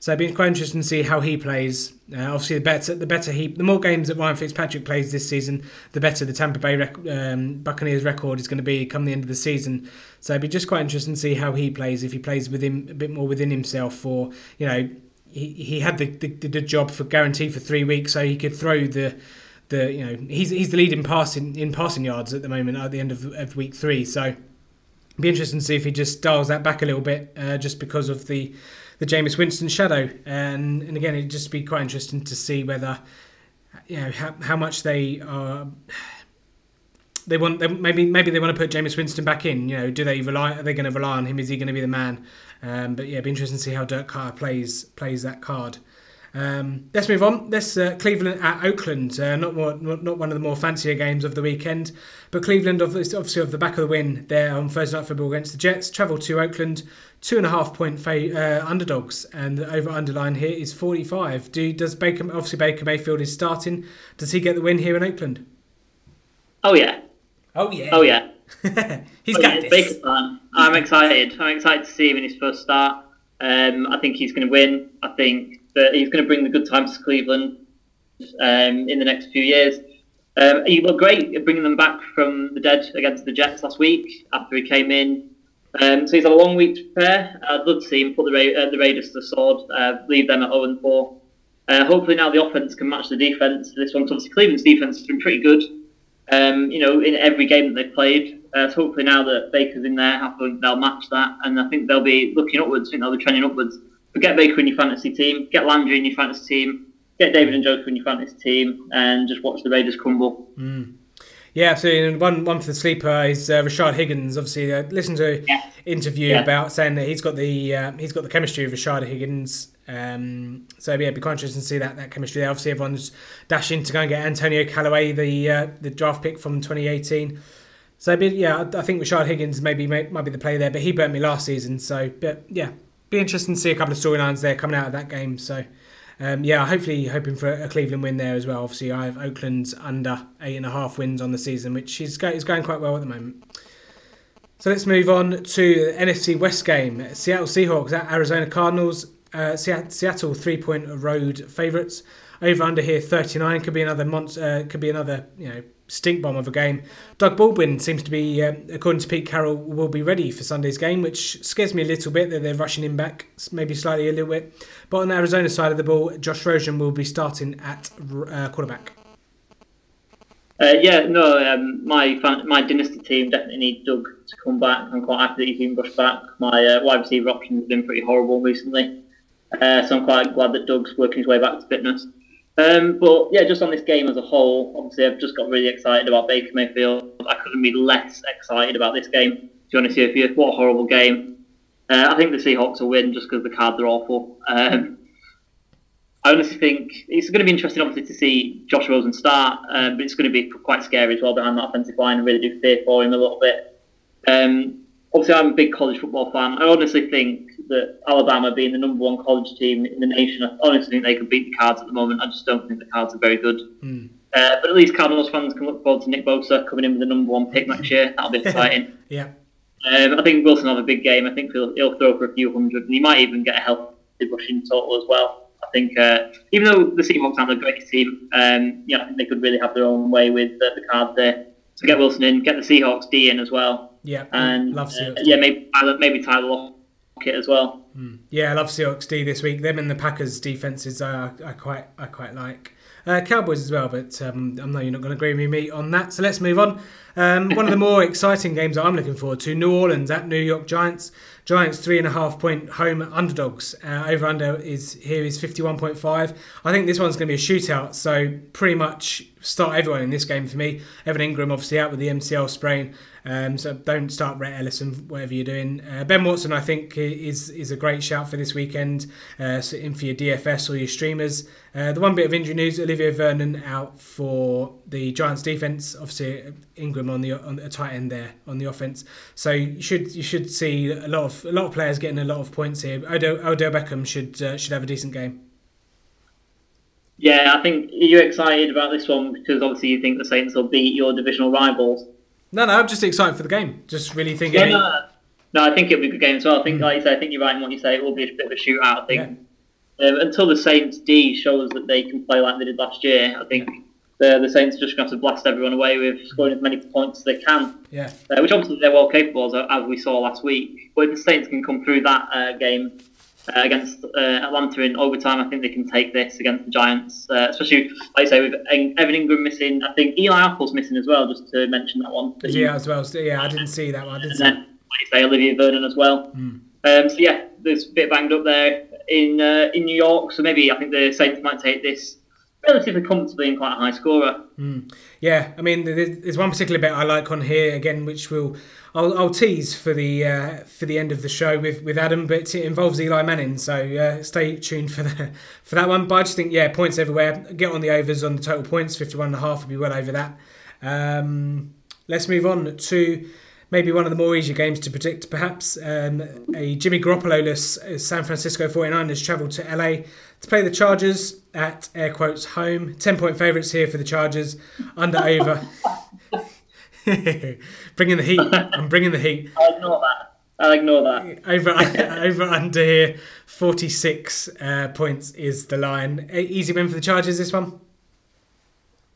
So it'd be quite interesting to see how he plays. Uh, obviously, the better the better he, the more games that Ryan Fitzpatrick plays this season, the better the Tampa Bay rec- um, Buccaneers record is going to be come the end of the season. So it'd be just quite interesting to see how he plays. If he plays within a bit more within himself, or you know, he, he had the, the, the job for guaranteed for three weeks, so he could throw the the you know he's he's the lead in passing in passing yards at the moment at the end of, of week three. So it'd be interesting to see if he just dials that back a little bit, uh, just because of the the Jameis Winston shadow. And and again, it'd just be quite interesting to see whether you know how, how much they are. They want they, maybe maybe they want to put Jameis Winston back in. You know, do they rely? Are they going to rely on him? Is he going to be the man? Um, but yeah, it'd be interesting to see how Dirk Koetter plays plays that card. Um, let's move on. Let's uh, Cleveland at Oakland. Uh, not more, not one of the more fancier games of the weekend, but Cleveland obviously off the back of the win there on Thursday night football against the Jets. Travel to Oakland, two and a half point fa- uh, underdogs, and the over underline here is forty five. Do does Baker obviously Baker Mayfield is starting? Does he get the win here in Oakland? Oh yeah. Oh yeah. Oh yeah. He's oh, got yeah, this. Fan. I'm excited. I'm excited to see him in his first start. Um, I think he's going to win. I think that he's going to bring the good times to Cleveland um, in the next few years. Um, he looked great bringing them back from the dead against the Jets last week after he came in. Um, so he's a long week to prepare. I'd love to see him put the, Ra- uh, the Raiders to the sword, uh, leave them at 0 4. Uh, hopefully now the offense can match the defense. This one, obviously Cleveland's defense has been pretty good. Um, you know, in every game that they've played. Uh, so hopefully now that Baker's in there, they'll match that, and I think they'll be looking upwards. I think they'll be trending upwards get Baker in your fantasy team, get Landry in your fantasy team, get David Njoku in your fantasy team, and just watch the Raiders crumble. Mm. Yeah, absolutely. And one one for the sleeper is uh, Rashard Higgins. Obviously, uh, listen to an yeah. interview yeah. about saying that he's got the uh, he's got the chemistry of Rashard Higgins. Um, so yeah, be quite interesting to see that, that chemistry there. Obviously, everyone's dashing to go and get Antonio Callaway, the uh, the draft pick from 2018. So yeah, I think Rashard Higgins maybe might, might be the player there, but he burnt me last season. So, but yeah, be interesting to see a couple of storylines there coming out of that game. So, um, yeah, hopefully hoping for a Cleveland win there as well. Obviously, I have Oakland's under eight and a half wins on the season, which is, is going quite well at the moment. So let's move on to NFC West game. Seattle Seahawks at Arizona Cardinals. Uh, Seattle three point road favourites. Over under here 39 could be another month. Uh, could be another you know stink bomb of a game. Doug Baldwin seems to be, uh, according to Pete Carroll, will be ready for Sunday's game, which scares me a little bit that they're rushing him back, maybe slightly a little bit. But on the Arizona side of the ball, Josh Rosen will be starting at uh, quarterback. Uh, yeah, no, um, my fan, my dynasty team definitely need Doug to come back. I'm quite happy that he's been rushed back. My uh, wide receiver options have been pretty horrible recently, uh, so I'm quite glad that Doug's working his way back to fitness. Um, but yeah, just on this game as a whole, obviously I've just got really excited about Baker Mayfield. I couldn't be less excited about this game. To be honest with you, what a horrible game. Uh, I think the Seahawks will win just because the cards are awful. Um, I honestly think it's going to be interesting, obviously, to see Josh Rosen start, uh, but it's going to be quite scary as well behind that offensive line. I really do fear for him a little bit. Um, obviously, I'm a big college football fan. I honestly think that Alabama being the number one college team in the nation, I honestly think they could beat the Cards at the moment. I just don't think the Cards are very good. Mm. Uh, but at least Cardinals fans can look forward to Nick Bosa coming in with the number one pick next year. That'll be exciting. yeah. Um, I think Wilson will have a big game. I think he'll, he'll throw for a few hundred, and he might even get a healthy rushing total as well. I think uh, even though the Seahawks aren't a great team, um, yeah, I think they could really have their own way with uh, the card there. So get Wilson in, get the Seahawks D in as well. Yeah, and love uh, yeah, maybe maybe Tyler Lockett as well. Mm. Yeah, I love Seahawks D this week. Them and the Packers defenses, I, I quite I quite like. Uh, Cowboys as well, but um, I know you're not going to agree with me on that. So let's move on. Um, one of the more exciting games I'm looking forward to: New Orleans at New York Giants. Giants three and a half point home underdogs. Uh, over under is here is 51.5. I think this one's going to be a shootout. So pretty much start everyone in this game for me. Evan Engram obviously out with the MCL sprain. Um, so don't start Rhett Ellison, whatever you're doing. Uh, ben Watson, I think, is is a great shout for this weekend. Uh, so in for your DFS or your streamers. Uh, the one bit of injury news: Olivier Vernon out for the Giants' defense. Obviously, Engram on the on the tight end there on the offense. So you should you should see a lot of a lot of players getting a lot of points here. Odell, Odell Beckham should uh, should have a decent game. Yeah, I think you're excited about this one because obviously you think the Saints will beat your divisional rivals. No, no, I'm just excited for the game. Just really thinking. Yeah, no, no, I think it'll be a good game as well. I think, mm. like you say, I think you're right in what you say. It will be a bit of a shootout. I think yeah. um, until the Saints D shows us that they can play like they did last year, I think the, the Saints are just going to have to blast everyone away with scoring as many points as they can. Yeah. Uh, which obviously they're well capable as, as we saw last week. But if the Saints can come through that uh, game uh, against uh, Atlanta in overtime. I think they can take this against the Giants, uh, especially like I say with Evan Engram missing. I think Eli Apple's missing as well. Just to mention that one. Yeah, as well. Yeah, I didn't see that one. I didn't and. Then, like you say, Olivier Vernon as well. Mm. Um, so yeah, there's a bit banged up there in uh, in New York. So maybe I think the Saints might take this relatively comfortably and quite a high scorer. Mm. Yeah, I mean, there's one particular bit I like on here again, which will I'll, I'll tease for the uh, for the end of the show with, with Adam, but it involves Eli Manning, so uh, stay tuned for the for that one. But I just think yeah, points everywhere. Get on the overs on the total points, fifty one and a half will be well over that. Um, let's move on to maybe one of the more easier games to predict, perhaps. Um, a Jimmy Garoppolo-less San Francisco 49ers travelled to LA to play the Chargers at air quotes home. 10 point favourites here for the Chargers, under over. bringing the heat. I'm bringing the heat. I ignore that. I'll ignore that. Over, over under here, 46 uh, points is the line. Easy win for the Chargers, this one?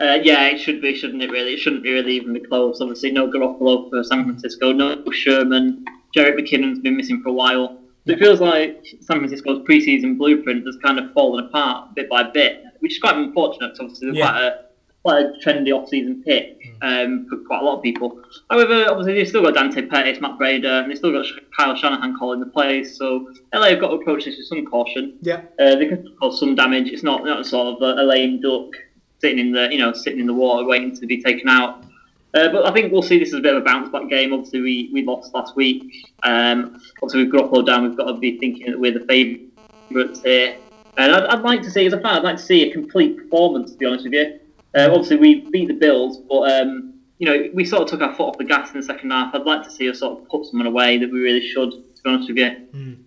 Uh, yeah, it should be, shouldn't it? Really, it shouldn't be really even be close. Obviously, no Garoppolo for San Francisco, no Sherman. Jerick McKinnon's been missing for a while. It feels like San Francisco's preseason blueprint has kind of fallen apart bit by bit, which is quite unfortunate. Because obviously, they're yeah. quite a quite a trendy off-season pick um, for quite a lot of people. However, obviously they've still got Dante Pettis, Matt Breida, and they've still got Kyle Shanahan calling the plays. So LA have got to approach this with some caution. Yeah, uh, they can cause some damage. It's not not sort of a, a lame duck sitting in the you know sitting in the water waiting to be taken out. Uh, but I think we'll see this as a bit of a bounce back game. Obviously, we, we lost last week. Um, obviously, with Garoppolo down, we've got to be thinking that we're the favourites here. And I'd, I'd, like to see, as a fan, I'd like to see a complete performance, to be honest with you. Uh, obviously, we beat the Bills, but um, you know we sort of took our foot off the gas in the second half. I'd like to see us sort of put someone away that we really should. To be honest with you. Mm.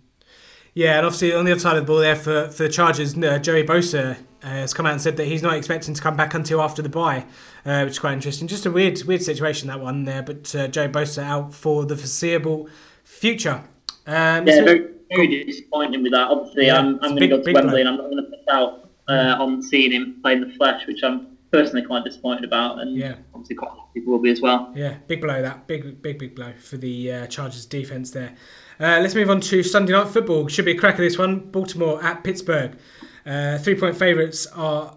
Yeah, and obviously on the other side of the ball there for, for the Chargers, uh, Joey Bosa uh, has come out and said that he's not expecting to come back until after the bye, uh, which is quite interesting. Just a weird weird situation that one there, but uh, Joey Bosa out for the foreseeable future. Um, yeah, very, very disappointing with that. Obviously, yeah, I'm, I'm going to go to Wembley and I'm not going to miss out uh, on seeing him play in the flesh, which I'm personally quite disappointed about, and yeah. obviously quite a lot of people will be as well. Yeah, big blow that big big big blow for the uh, Chargers defense there. Uh, let's move on to Sunday night football. Should be a cracker this one. Baltimore at Pittsburgh. Uh, three point favourites are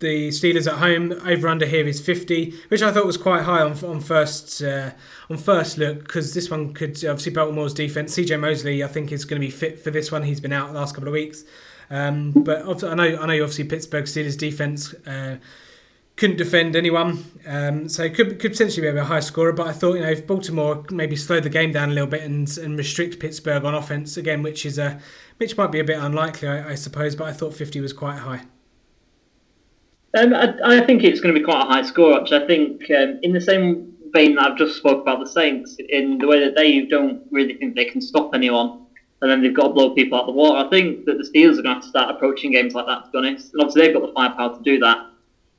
the Steelers at home. Over under here is 50, which I thought was quite high on on first uh, on first look because this one could obviously Baltimore's defense. CJ Mosley I think is going to be fit for this one. He's been out the last couple of weeks. Um, but I know I know obviously Pittsburgh Steelers defense uh, couldn't defend anyone, um, so could could potentially be a high scorer. But I thought you know if Baltimore maybe slowed the game down a little bit and, and restrict Pittsburgh on offense again, which is a which might be a bit unlikely, I, I suppose. But I thought 50 was quite high. Um, I, I, think it's going to be quite a high score. Actually, I think um, in the same vein that I've just spoke about the Saints, in the way that they don't really think they can stop anyone, and then they've got to blow people out of the water. I think that the Steelers are going to have to start approaching games like that. To be honest, and obviously they've got the firepower to do that.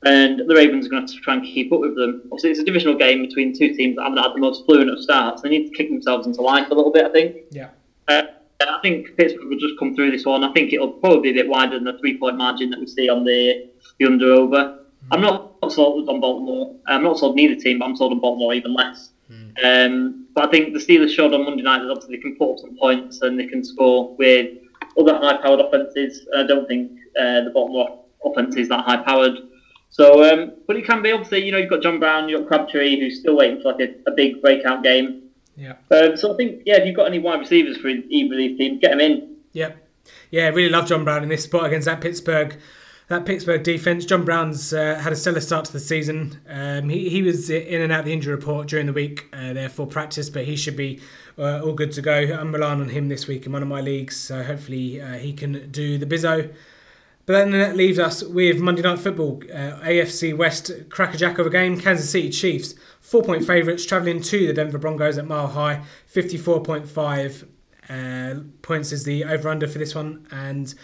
and the Ravens are going to have to try and keep up with them. Obviously, it's a divisional game between two teams that haven't had the most fluent of starts. They need to kick themselves into life a little bit, I think. Yeah. Uh, I think Pittsburgh will just come through this one. I think it'll probably be a bit wider than the three point margin that we see on the, the under over. I'm not sold on Baltimore. I'm not sold on either team, but I'm sold on Baltimore even less. Um, but I think the Steelers showed on Monday night that obviously they can put up some points and they can score with other high-powered offenses. I don't think uh, the Baltimore offense is that high-powered. So, um, but it can be obviously. You know, you've got John Brown, you've got Crabtree, who's still waiting for like a, a big breakout game. Yeah. Um, so I think, yeah, if you've got any wide receivers for either of these teams, get them in. Yeah. Yeah, really love John Brown in this spot against that Pittsburgh that Pittsburgh defense. John Brown's uh, had a stellar start to the season. Um, he, he was in and out of the injury report during the week, uh, therefore practice, but he should be uh, all good to go. I'm relying on him this week in one of my leagues, so hopefully uh, he can do the bizzo. But then that leaves us with Monday Night Football, uh, AFC West crackerjack of a game. Kansas City Chiefs, four point favourites, travelling to the Denver Broncos at Mile High, 54.5 uh, points is the over under for this one. And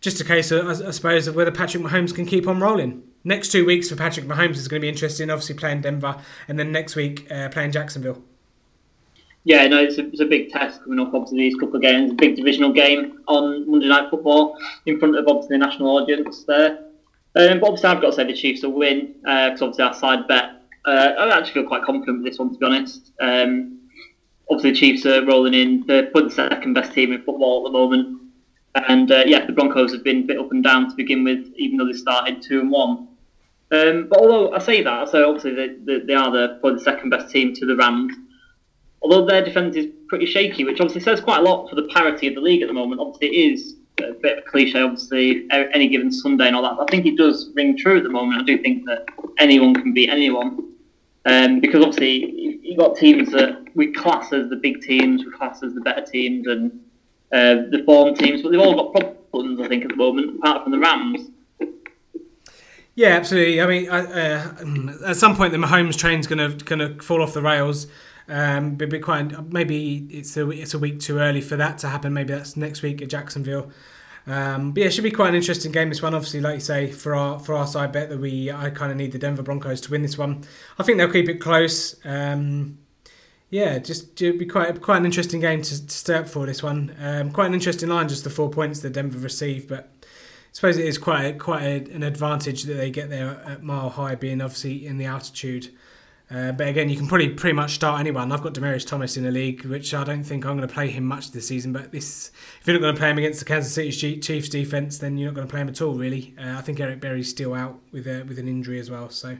just a case, of, I suppose, of whether Patrick Mahomes can keep on rolling. Next two weeks for Patrick Mahomes is going to be interesting. Obviously, playing Denver, and then next week uh, playing Jacksonville. Yeah, no, it's a, it's a big test coming up. Obviously, these couple of games, a big divisional game on Monday Night Football in front of obviously the national audience there. Um, but obviously, I've got to say the Chiefs will win because uh, obviously our side bet. Uh, I actually feel quite confident with this one, to be honest. Um, obviously, the Chiefs are rolling in. They're the second best team in football at the moment. And uh, yeah, the Broncos have been a bit up and down to begin with, even though they started two and one. Um, but although I say that, say obviously they, they, they are the, probably the second best team to the Rams. Although their defence is pretty shaky, which obviously says quite a lot for the parity of the league at the moment. Obviously, it is a bit of a cliche, obviously, any given Sunday and all that. But I think it does ring true at the moment. I do think that anyone can beat anyone. Um, because obviously, you've got teams that we class as the big teams, we class as the better teams, and uh, the form teams, but they've all got problems, I think, at the moment, apart from the Rams. Yeah, absolutely. I mean, uh, at some point, the Mahomes train's going to going to fall off the rails. Um, but be quite maybe it's a it's a week too early for that to happen. Maybe that's next week at Jacksonville. Um, but yeah, it should be quite an interesting game. This one, obviously, like you say, for our for our side bet that we I kind of need the Denver Broncos to win this one. I think they'll keep it close. Um, yeah, just it'd be quite quite an interesting game to, to stay up for this one. Um, quite an interesting line, just the four points that Denver received, but I suppose it is quite quite a, an advantage that they get there at Mile High, being obviously in the altitude. Uh, but again, you can probably pretty much start anyone. I've got Demaryius Thomas in the league, which I don't think I'm going to play him much this season. But this, if you're not going to play him against the Kansas City Chiefs defense, then you're not going to play him at all, really. Uh, I think Eric Berry's still out with a, with an injury as well. So,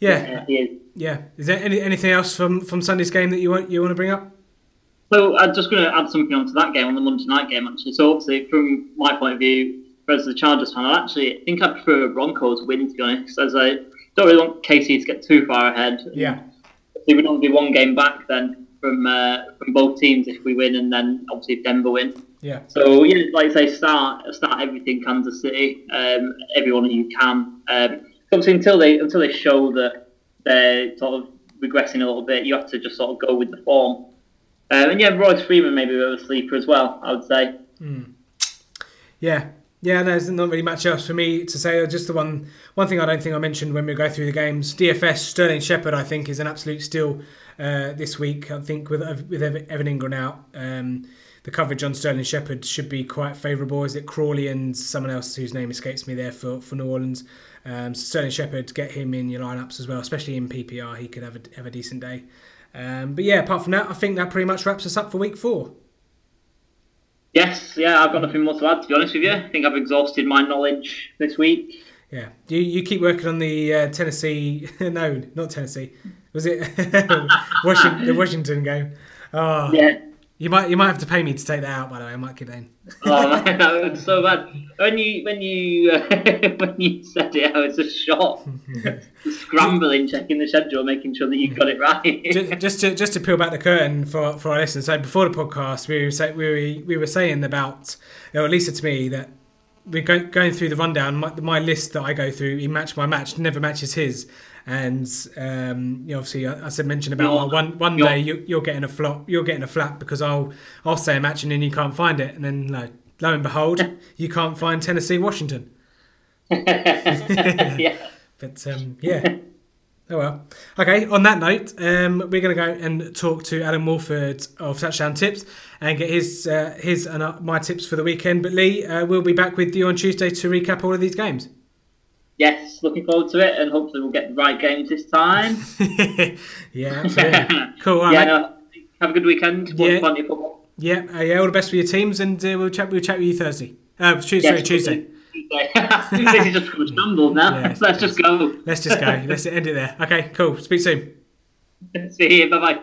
yeah, yeah. yeah. Is there any, anything else from, from Sunday's game that you want you want to bring up? So I'm just going to add something onto that game on the Monday night game actually. So obviously, from my point of view, as the Chargers fan, I actually think I prefer Broncos win to be honest, as I don't really want KC to get too far ahead. Yeah. We would only be one game back then from uh, from both teams if we win, and then obviously if Denver win. Yeah. So yeah, like I say, start start everything Kansas City, um, everyone you can. Um, obviously until they until they show that they're sort of regressing a little bit, you have to just sort of go with the form. Um, and yeah, Royce Freeman maybe a bit a sleeper as well. I would say. Mm. Yeah, yeah, there's not really much else for me to say. Just the one one thing I don't think I mentioned when we go through the games. DFS Sterling Shepard, I think, is an absolute steal uh, this week. I think with with Evan Engram out, um, the coverage on Sterling Shepard should be quite favourable. Is it Crawley and someone else whose name escapes me there for, for New Orleans? Um, so Sterling Shepard, get him in your lineups as well, especially in PPR. He could have a, have a decent day. Um, but yeah, apart from that, I think that pretty much wraps us up for week four. Yes, yeah, I've got nothing more to add. To be honest with you, I think I've exhausted my knowledge this week. Yeah, you you keep working on the uh, Tennessee. no, not Tennessee. Was it Washington, the Washington game? Oh, yeah. You might you might have to pay me to take that out. By the way, I might keep that in. oh was so bad. When you when you uh, when you said it, I was just shocked, scrambling, checking the schedule, making sure that you got it right. just, just to just to peel back the curtain for, for our listeners. So before the podcast, we were say, we were, we were saying about, or at least to me, that we're go, going through the rundown. My, my list that I go through, he match my match never matches his. And um, you know, obviously, I, I said mention about You're- one one you're- day you, you're getting a flop, you're getting a flap because I'll I'll say a match and then you can't find it, and then lo, lo and behold, you can't find Tennessee Washington. yeah. But um, yeah. Oh well. Okay. On that note, um, we're going to go and talk to Adam Wolford of Touchdown Tips and get his uh, his and uh, my tips for the weekend. But Lee, uh, we'll be back with you on Tuesday to recap all of these games. Yes, looking forward to it, and hopefully we'll get the right games this time. yeah, absolutely. cool. All yeah, right. no, have a good weekend. Yeah. plenty of football. Yeah, uh, yeah. All the best for your teams, and uh, we'll chat. We'll chat with you Thursday. Uh, Tuesday. Yes, Tuesday. Tuesday. this is just a shambles now. Yeah. Let's just go. Let's just go. Let's end it there. Okay. Cool. Speak soon. See you. Bye bye.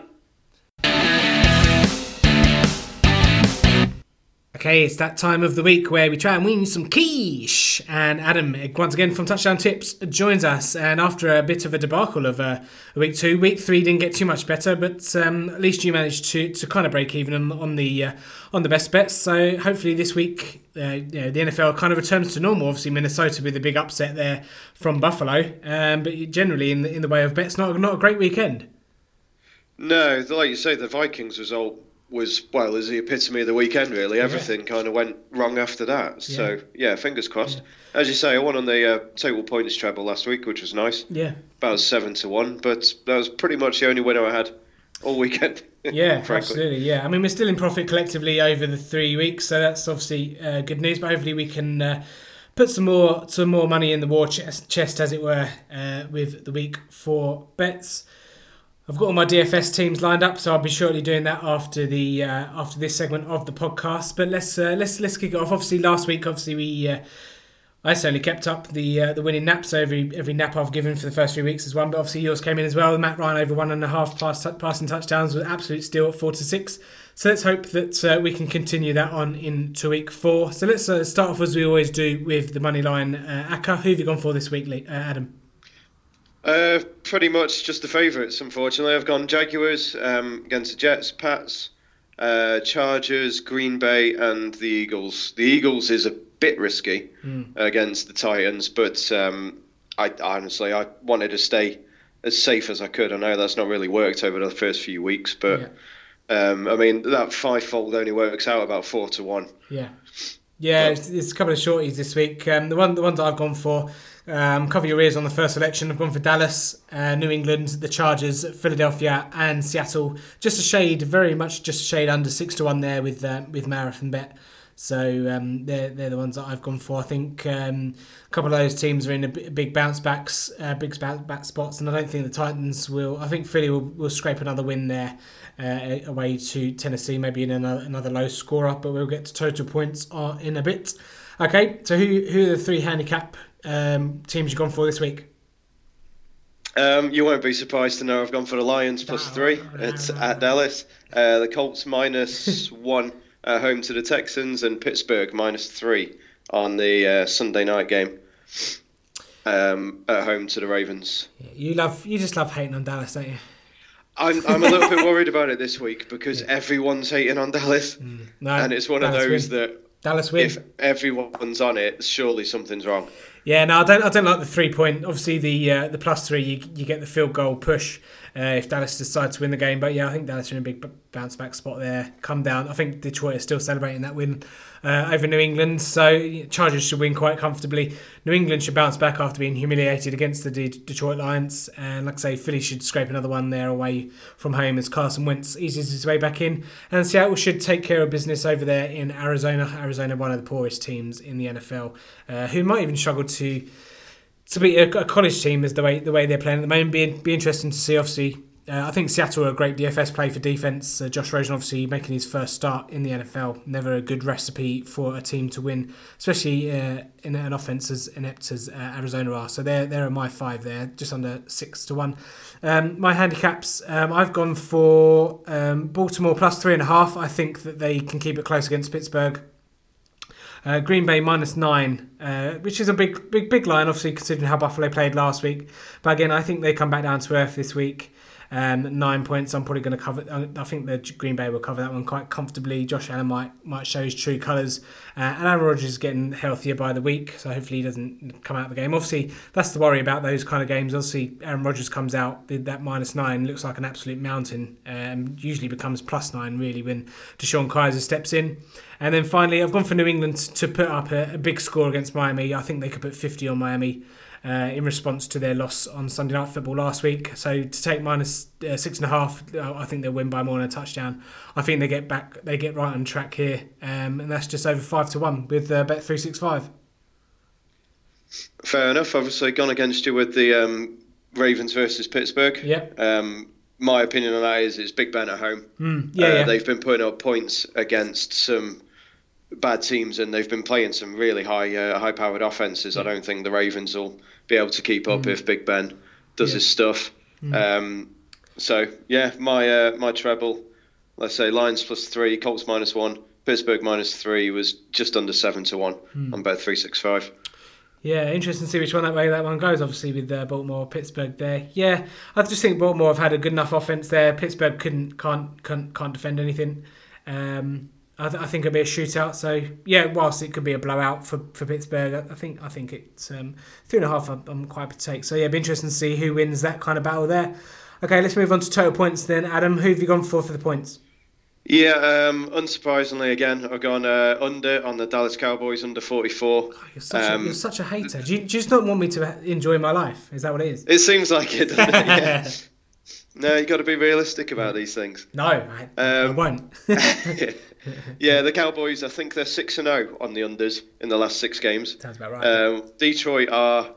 Okay, it's that time of the week where we try and win some quiche. And Adam, once again from Touchdown Tips, joins us. And after a bit of a debacle of uh, week two, week three didn't get too much better, but um, at least you managed to, to kind of break even on, on the uh, on the best bets. So hopefully this week, uh, you know, the NFL kind of returns to normal. Obviously, Minnesota with a big upset there from Buffalo, um, but generally in the in the way of bets, not not a great weekend. No, like you say, the Vikings result was well is the epitome of the weekend. Really, everything kind of went wrong after that. So yeah, fingers crossed. As you say, I won on the uh, total points treble last week, which was nice, Yeah. about seven to one. But that was pretty much the only winner I had all weekend. Yeah, absolutely. Yeah, I mean we're still in profit collectively over the three weeks, so that's obviously uh, good news. But hopefully we can uh, put some more some more money in the war chest, chest as it were, uh, with the week four bets. I've got all my DFS teams lined up, so I'll be shortly doing that after the uh, after this segment of the podcast. But let's uh, let's let's kick it off. Obviously, last week, obviously we. Uh, I certainly kept up the uh, the winning naps. So every every nap I've given for the first three weeks is one, but obviously yours came in as well. Matt Ryan over one and a half pass, passing touchdowns was absolute steal at four to six. So let's hope that uh, we can continue that on into week four. So let's uh, start off as we always do with the money line. Uh, Aka, who have you gone for this week, Adam? Uh, pretty much just the favourites, unfortunately. I've gone Jaguars um, against the Jets, Pats, uh, Chargers, Green Bay, and the Eagles. The Eagles is a bit risky against the Titans, but um, I honestly I wanted to stay as safe as I could. I know that's not really worked over the first few weeks, but um, I mean that fivefold only works out about four to one. Yeah, yeah. It's, it's a couple of shorties this week. Um, the one, the ones I've gone for. Um, cover your ears on the first selection. I've gone for Dallas, uh, New England, the Chargers, Philadelphia, and Seattle. Just a shade, very much just a shade under six to one there with uh, with Marathon Bet. So um, they're they're the ones that I've gone for. I think um, a couple of those teams are in a big bounce backs, uh, big bounce back spots, and I don't think the Titans will. I think Philly will, will scrape another win there uh, away to Tennessee, maybe in another, another low up, But we'll get to total points uh, in a bit. Okay, so who who are the three handicap um, teams you've gone for this week? Um, you won't be surprised to know I've gone for the Lions plus three. It's at Dallas. Uh, the Colts minus one at home to the Texans, and Pittsburgh minus three on the uh, Sunday night game um, at home to the Ravens. You love you just love hating on Dallas, don't you? I'm, I'm a little bit worried about it this week because everyone's hating on Dallas, No, and it's one of those win. that Dallas win. if everyone's on it, surely something's wrong. Yeah, no, I don't. I don't like the three point. Obviously, the uh, the plus three, you, you get the field goal push uh, if Dallas decides to win the game. But yeah, I think Dallas are in a big bounce back spot there. Come down. I think Detroit is still celebrating that win uh, over New England. So Chargers should win quite comfortably. New England should bounce back after being humiliated against the De- Detroit Lions. And like I say, Philly should scrape another one there away from home as Carson Wentz eases his way back in. And Seattle should take care of business over there in Arizona. Arizona, one of the poorest teams in the NFL, uh, who might even struggle to to beat a, a college team is the way the way they're playing at the moment. Be be interesting to see. Obviously, uh, I think Seattle are a great DFS play for defense. Uh, Josh Rosen obviously making his first start in the NFL. Never a good recipe for a team to win, especially uh, in an offense as inept as uh, Arizona are. So they're they're my five there, just under six to one. Um, my handicaps, um, I've gone for um, Baltimore plus three and a half. I think that they can keep it close against Pittsburgh. Uh, Green Bay minus nine, uh, which is a big, big, big line, obviously considering how Buffalo played last week. But again, I think they come back down to earth this week. Um, nine points. I'm probably going to cover. I think the Green Bay will cover that one quite comfortably. Josh Allen might might show his true colours, uh, and Aaron Rodgers is getting healthier by the week, so hopefully he doesn't come out of the game. Obviously, that's the worry about those kind of games. Obviously, Aaron Rodgers comes out that minus nine, looks like an absolute mountain. Um, usually becomes plus nine really when DeShone Kizer steps in. And then finally, I've gone for New England to put up a, a big score against Miami. I think they could put 50 on Miami. uh, in response to their loss on Sunday Night Football last week. So to take minus, uh, six and a half, uh, I think they'll win by more than a touchdown. I think they get back, they get right on track here, um, and that's just over five to one with uh, Bet three six five. Fair enough. Obviously, gone against you with the um, Ravens versus Pittsburgh. Yeah. Um, my opinion on that is it's Big Ben at home. Mm, yeah, Uh, yeah. They've been putting up points against some bad teams, and they've been playing some really high, uh, high-powered offenses. I don't think the Ravens will be able to keep up if Big Ben does Mm. Yeah. his stuff. Um, so yeah, my uh, my treble, let's say Lions plus three, Colts minus one, Pittsburgh minus three was just under seven to one Mm. on bet three six five. Yeah, interesting to see which one that way that one goes. Obviously, with uh, Baltimore, Pittsburgh there. Yeah, I just think Baltimore have had a good enough offense there. Pittsburgh couldn't can't can't, can't defend anything. Um, I, th- I think it'll be a shootout. So yeah, whilst it could be a blowout for, for Pittsburgh, I I think I think it's um, three and a half. I'm, I'm quite to take. So yeah, it'll be interesting to see who wins that kind of battle there. Okay, let's move on to total points then. Adam, who have you gone for for the points? Yeah, um, unsurprisingly, again, I've gone uh, under on the Dallas Cowboys under 44. Oh, You're such, a, Um, you're such a hater. Do you, do you just not want me to enjoy my life? Is that what it is? It seems like it, doesn't it? Yeah. no, you've got to be realistic about these things. No, I, I Um, won't. yeah, the Cowboys, I think they're 6 and 0 on the unders in the last six games. Sounds about right. Um, Detroit are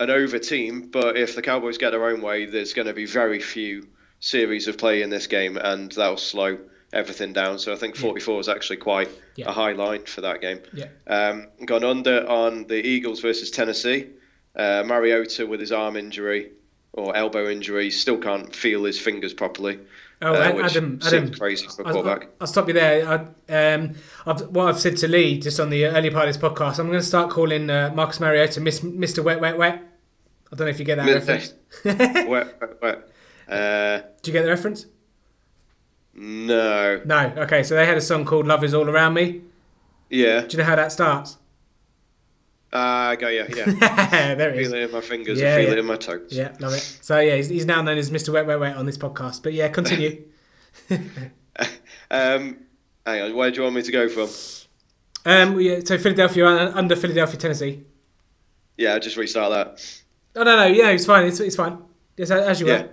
an over team, but if the Cowboys get their own way, there's going to be very few series of play in this game, and that'll slow everything down. So I think 44 is actually quite Yeah. a high line for that game. yeah. Um, gone under on the Eagles versus Tennessee. Uh, Mariota with his arm injury or elbow injury still can't feel his fingers properly. Oh, uh, which Adam, Adam, crazy for a quarterback. I'll, stop you there. I, um, I've, what I've said to Lee just on the early part of this podcast, I'm going to start calling uh, Marcus Mariota Mr. Wet Wet Wet. I don't know if you get that reference. wet, wet, wet. Uh, Do you get the reference? no. No. Okay, so they had a song called "Love Is All Around Me." Yeah. Do you know how that starts? Ah, I got you. Yeah. there it is. feel it in my fingers. Yeah, I feel yeah. it in my toes. Yeah, love it. So yeah, he's, he's now known as Mr. Wet Wet Wet on this podcast. But yeah, continue. Um, hang on. Where do you want me to go from? um, yeah, so Philadelphia uh, under Philadelphia, Tennessee. Yeah, I'll just restart that. Oh no, no, yeah, it's fine. It's, it's fine. Yes, as you Yeah. were.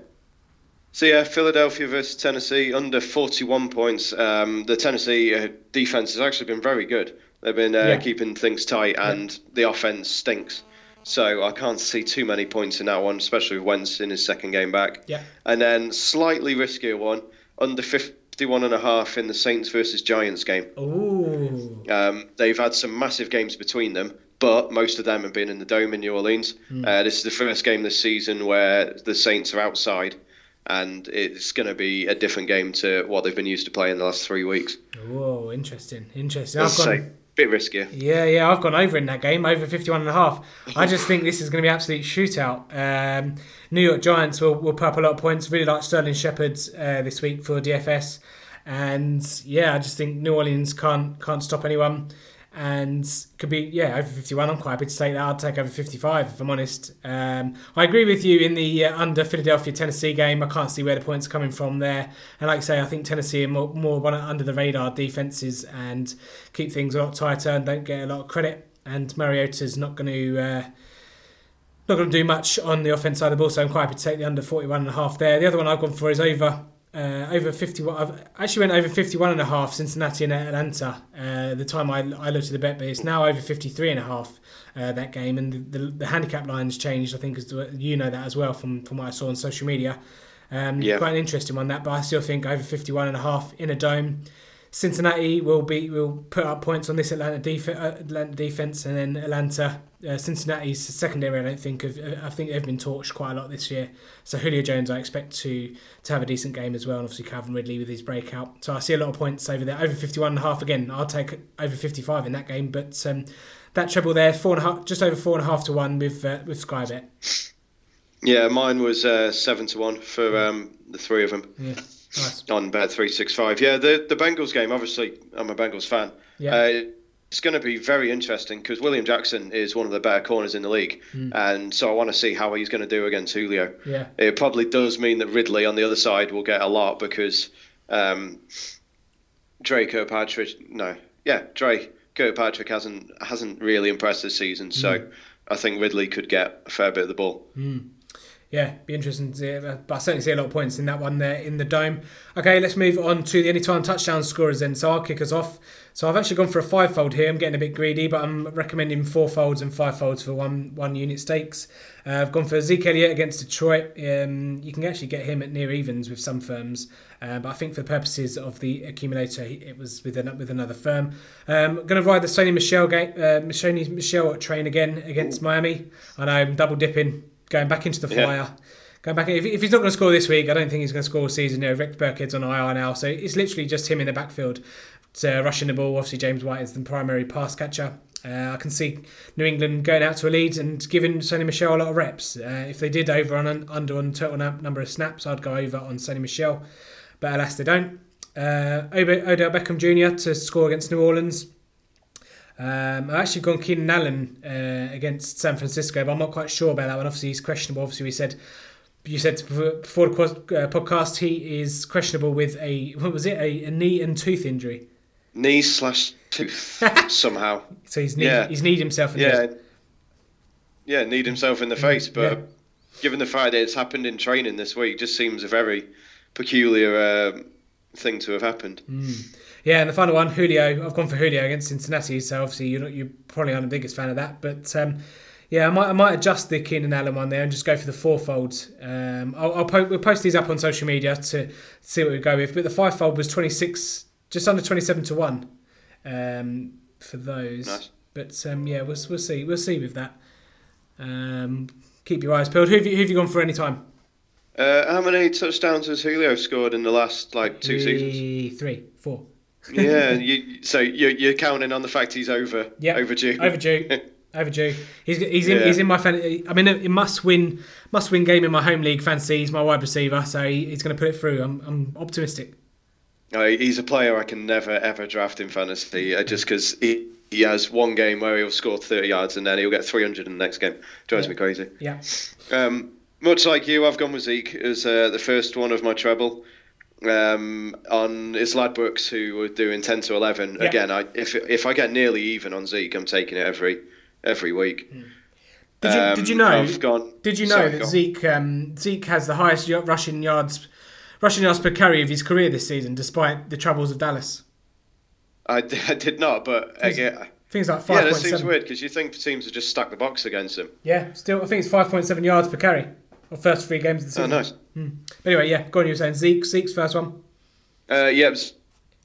So yeah, Philadelphia versus Tennessee under 41 points. Um, the Tennessee uh, defense has actually been very good. They've been uh, Yeah. keeping things tight, and the offense stinks. So I can't see too many points in that one, especially with Wentz in his second game back. Yeah. And then slightly riskier one under 51 and a half in the Saints versus Giants game. Ooh. Um, they've had some massive games between them, but most of them have been in the Dome in New Orleans. Uh, this is the first game this season where the Saints are outside, and it's going to be a different game to what they've been used to playing the last three weeks. Whoa, interesting, interesting. I've gone, bit riskier. yeah, yeah, I've gone over in that game, over 51 and a half. I just think this is going to be an absolute shootout. Um, New York Giants will, will put up a lot of points. Really like Sterling Shepard uh, this week for DFS, and yeah, I just think New Orleans can't can't stop anyone. And could be yeah over fifty one. I'm quite happy to take that. i'll take over fifty five if I'm honest. Um, I agree with you in the uh, under Philadelphia Tennessee game. I can't see where the points are coming from there. And like I say, I think Tennessee are more, more one under the radar defenses and keep things a lot tighter and don't get a lot of credit. And Mariota's not going to. Uh, not going to do much on the offense side of the ball, so I'm quite happy to take the under 41 and a half there. The other one I've gone for is over uh, over 51. I've actually went over 51 and a half Cincinnati and Atlanta. Uh, the time I, I looked at the bet, but it's now over 53 and a half uh, that game, and the, the, the handicap line's changed. I think as you know that as well from from what I saw on social media. Um, Yeah. Quite an interesting one that, but I still think over 51 and a half in a dome. Cincinnati will be will put up points on this Atlanta, def- uh, Atlanta defense, and then Atlanta, uh, Cincinnati's secondary. I don't think of. I think they've been torched quite a lot this year. So Julio Jones, I expect to to have a decent game as well, and obviously Calvin Ridley with his breakout. So I see a lot of points over there. Over fifty one and a half again. I'll take over fifty five in that game, but um, that treble there, four and a half, just over four and a half to one with uh, with Skybet. Yeah, mine was uh, seven to one for um, the three of them Yeah, nice. on bet three six five. Yeah, the the Bengals game. Obviously, I'm a Bengals fan. Yeah. Uh, it's going to be very interesting because William Jackson is one of the better corners in the league, hmm. and so I want to see how he's going to do against Julio. Yeah. It probably does mean that Ridley on the other side will get a lot because um, Dre Kirkpatrick, no, yeah, Dre Kirkpatrick hasn't hasn't really impressed this season. So hmm. I think Ridley could get a fair bit of the ball. Hmm. Yeah, be interesting to see. But I certainly see a lot of points in that one there in the dome. Okay, let's move on to the anytime touchdown scorers then. So I'll kick us off. So I've actually gone for a five-fold here. I'm getting a bit greedy, but I'm recommending four folds and five folds for one one unit stakes. Uh, I've gone for Zeke Elliott against Detroit. Um, you can actually get him at near evens with some firms, uh, but I think for the purposes of the accumulator, it was with an, with another firm. Um, I'm going to ride the Sony Michel game, uh, Sony Michel train again against Miami. I know I'm double dipping, going back into the Yeah. Going back, if, if he's not going to score this week, I don't think he's going to score all season. You know, Rex Burkhead's on IR now, so it's literally just him in the backfield, so rushing the ball. Obviously, James White is the primary pass catcher. Uh, I can see New England going out to a lead and giving Sony Michel a lot of reps. Uh, if they did over on under on total number of snaps, I'd go over on Sony Michel, but alas, they don't. Uh, Odell Beckham Jr. to score against New Orleans. Um, I've actually gone Keenan Allen uh, against San Francisco, but I'm not quite sure about that one. Obviously, he's questionable. Obviously, we said you said before the uh, podcast he is questionable with a what was it a, a knee and tooth injury. Knee slash tooth somehow. So he's need, Yeah. he's kneed himself. In Yeah, the, yeah, need himself in the face. But Yeah. given the fact that it's happened in training this week, just seems a very peculiar um, thing to have happened. Yeah, and the final one, Julio. I've gone for Julio against Cincinnati. So obviously you're not, you probably aren't the biggest fan of that, but. Um, yeah, I might, I might adjust the Keenan Allen one there and just go for the fourfold. Um, I'll, I'll po- we'll post these up on social media to see what we go with. But the fivefold was 26, just under 27 to 1 um, for those. Nice. But um, yeah, we'll, we'll see. We'll see with that. Um, keep your eyes peeled. Who have you, who have you gone for any time? Uh, how many touchdowns has Julio scored in the last like two seasons? Three, four. Yeah, you, so you're, you're counting on the fact he's over Yeah, overdue. Overdue. Overdue. He's he's in Yeah. he's in my fan. I mean, it must win must win game in my home league fantasy. He's my wide receiver, so he, he's going to put it through. I'm I'm optimistic. Uh, he's a player I can never ever draft in fantasy uh, just because he, he has one game where he'll score 30 yards and then he'll get 300 in the next game. Drives Yeah. me crazy. Yeah. Um, much like you, I've gone with Zeke as uh, the first one of my treble. Um, on his Ladbrokes who were doing 10 to 11. Yeah. Again, I, if if I get nearly even on Zeke, I'm taking it every every week. Did you Um, did you know? Gone. Did you know sorry, that. Zeke um, Zeke has the highest rushing yards rushing yards per carry of his career this season, despite the troubles of Dallas? I did not, but He's- Things like 5. yeah, that point seems seven. weird because you think teams have just stack the box against him. Yeah, still I think it's five point seven yards per carry. Or first three games of the season. Oh, nice. But anyway, yeah, go on. You were saying Zeke. Zeke's first one. Uh, yeah,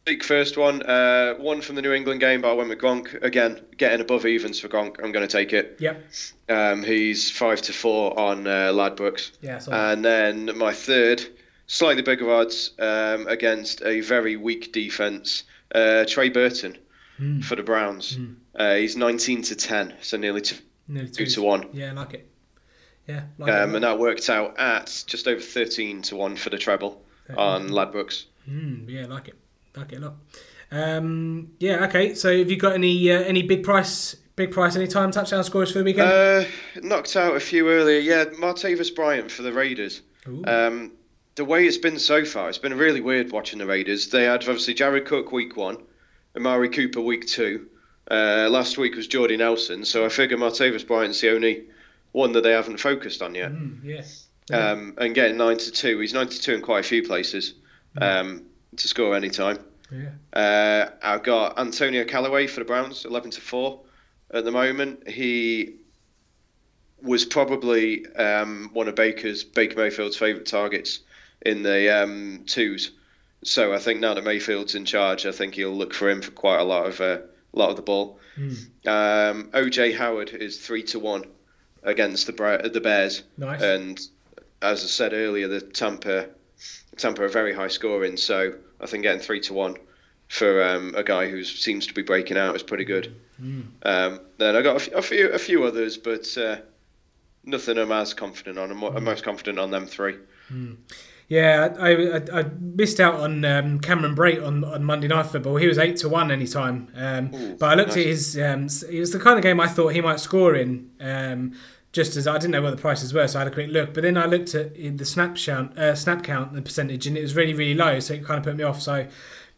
Zeke first one. Uh, one from the New England game, but I went with Gronk again, getting above evens for Gronk. I'm going to take it. Yep. Um, he's five to four on uh, Ladbrokes, Yeah. And then my third, slightly bigger odds um, against a very weak defense. Uh, Trey Burton Hmm. for the Browns. Uh, he's 19 to 10, so nearly two, nearly two to one. Yeah, I like it. Yeah. Like Um, and that worked out at just over 13 to 1 for the treble on Ladbrokes. Mm, yeah, like it. Like it a lot. Um, yeah. Okay. So, have you got any uh, any big price big price any time touchdown scores for the weekend? Uh, knocked out a few earlier. Yeah, Martavis Bryant for the Raiders. Um, the way it's been so far, it's been really weird watching the Raiders. They had obviously Jared Cook week one, Amari Cooper week two. Uh, last week was Jordy Nelson, so I figure Martavis Bryant's the only one that they haven't focused on yet. Mm, yeah. Um, and getting nine to two, he's nine to two in quite a few places um, to score any time. Yeah. Uh, I've got Antonio Callaway for the Browns, 11 to 4 at the moment. He was probably um, one of Baker's Baker Mayfield's favourite targets in the um, twos. So I think now that Mayfield's in charge, I think he'll look for him for quite a lot of uh, lot of the ball. Um, OJ Howard is three to one against the Bra- the Bears, Nice. and as I said earlier, the Tampa Tampa are very high scoring. So I think getting three to one for um, a guy who seems to be breaking out is pretty good. Um, then I got a, f- a few a few others, but uh, nothing I'm as confident on. I'm, I'm most confident on them three. Yeah, I, I, I missed out on um, Cameron Brate on, on Monday Night Football. He was eight to one anytime. Um, Ooh, but I looked nice. at his. Um, it was the kind of game I thought he might score in. Um, just as I didn't know what the prices were, so I had a quick look. But then I looked at the snap count, uh, snap count, the percentage, and it was really, really low. So it kind of put me off. So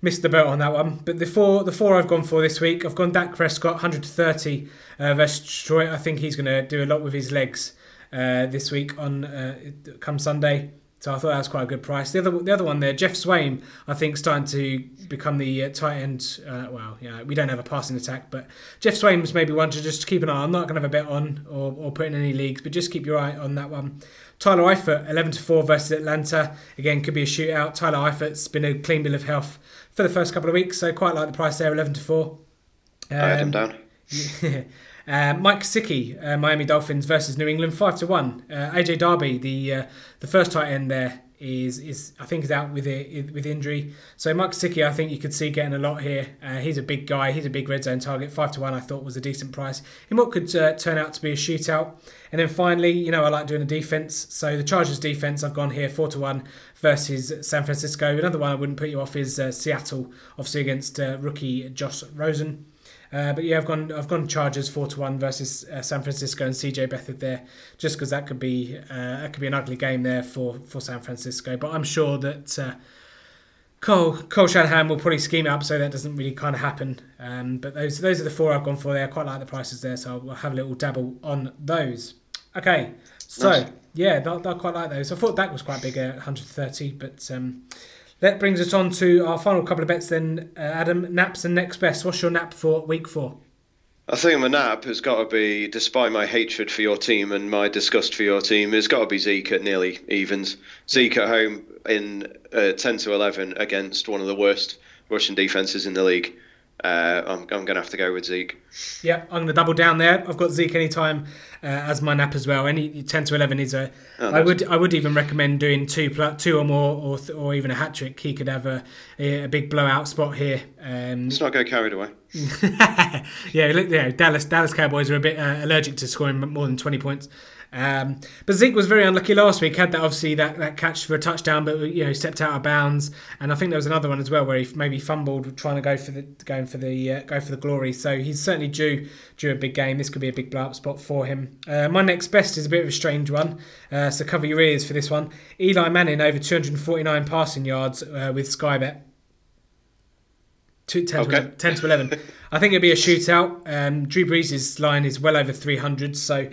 missed the boat on that one. But the four, the four I've gone for this week, I've gone Dak Prescott, 100 to 30 uh, versus Detroit. I think he's going to do a lot with his legs uh, this week on uh, come Sunday. So I thought that was quite a good price. The other, the other one there, Geoff Swaim, I think starting to become the uh, tight end. Uh, well, yeah, we don't have a passing attack, but Geoff Swaim's maybe one to just keep an eye. I'm not going to have a bet on or, or put in any leagues, but just keep your eye on that one. Tyler Eifert, 11 to 4 versus Atlanta. Again, could be a shootout. Tyler Eifert's been a clean bill of health for the first couple of weeks, so quite like the price there, 11 to 4. Um, I had him down. Uh, Mike Gesicki, uh, Miami Dolphins versus New England, five to one. Uh, AJ Derby, the uh, the first tight end there, is is I think is out with it, with injury. So Mike Gesicki, I think you could see getting a lot here. Uh, he's a big guy. He's a big red zone target. Five to one, I thought was a decent price in what could uh, turn out to be a shootout. And then finally, you know, I like doing a defense. So the Chargers defense, I've gone here four to one versus San Francisco. Another one I wouldn't put you off is Seattle, obviously against rookie Josh Rosen. Uh, but yeah, I've gone I've gone Chargers four to one versus uh, San Francisco and CJ Beathard there, just because that could be uh, that could be an ugly game there for for San Francisco. But I'm sure that. Uh, Cole, Cole Shanahan will probably scheme it up so that doesn't really kind of happen. Um, but those those are the four I've gone for there. I quite like the prices there, so I'll have a little dabble on those. Okay, so nice. yeah, I quite like those. I thought that was quite big at 130, but um, that brings us on to our final couple of bets then, uh, Adam. Naps and next best. What's your nap for week four? I think my nap has got to be, despite my hatred for your team and my disgust for your team, has got to be Zeke at nearly evens. Zeke at home in uh, 10 to 11 against one of the worst rushing defences in the league. Uh, I'm, I'm going to have to go with Zeke. Yeah, I'm going to double down there. I've got Zeke anytime uh, as my nap as well. Any 10 to 11 is a. Oh, I would I would even recommend doing two two or more or or even a hat trick. He could have a a, big blowout spot here. Um, Let's not go carried away. yeah, look, yeah. Dallas Dallas Cowboys are a bit uh, allergic to scoring more than 20 points. Um, but Zeke was very unlucky last week. Had that obviously that, that catch for a touchdown, but you know stepped out of bounds. And I think there was another one as well where he maybe fumbled trying to go for the going for the uh, go for the glory. So he's certainly due due a big game. This could be a big blow up spot for him. Uh, my next best is a bit of a strange one. Uh, so cover your ears for this one. Eli Manning over 249 passing yards uh, with Sky Bet. 10, okay. to 11, 10 to 11. I think it'll be a shootout. Um, Drew Brees' line is well over 300, so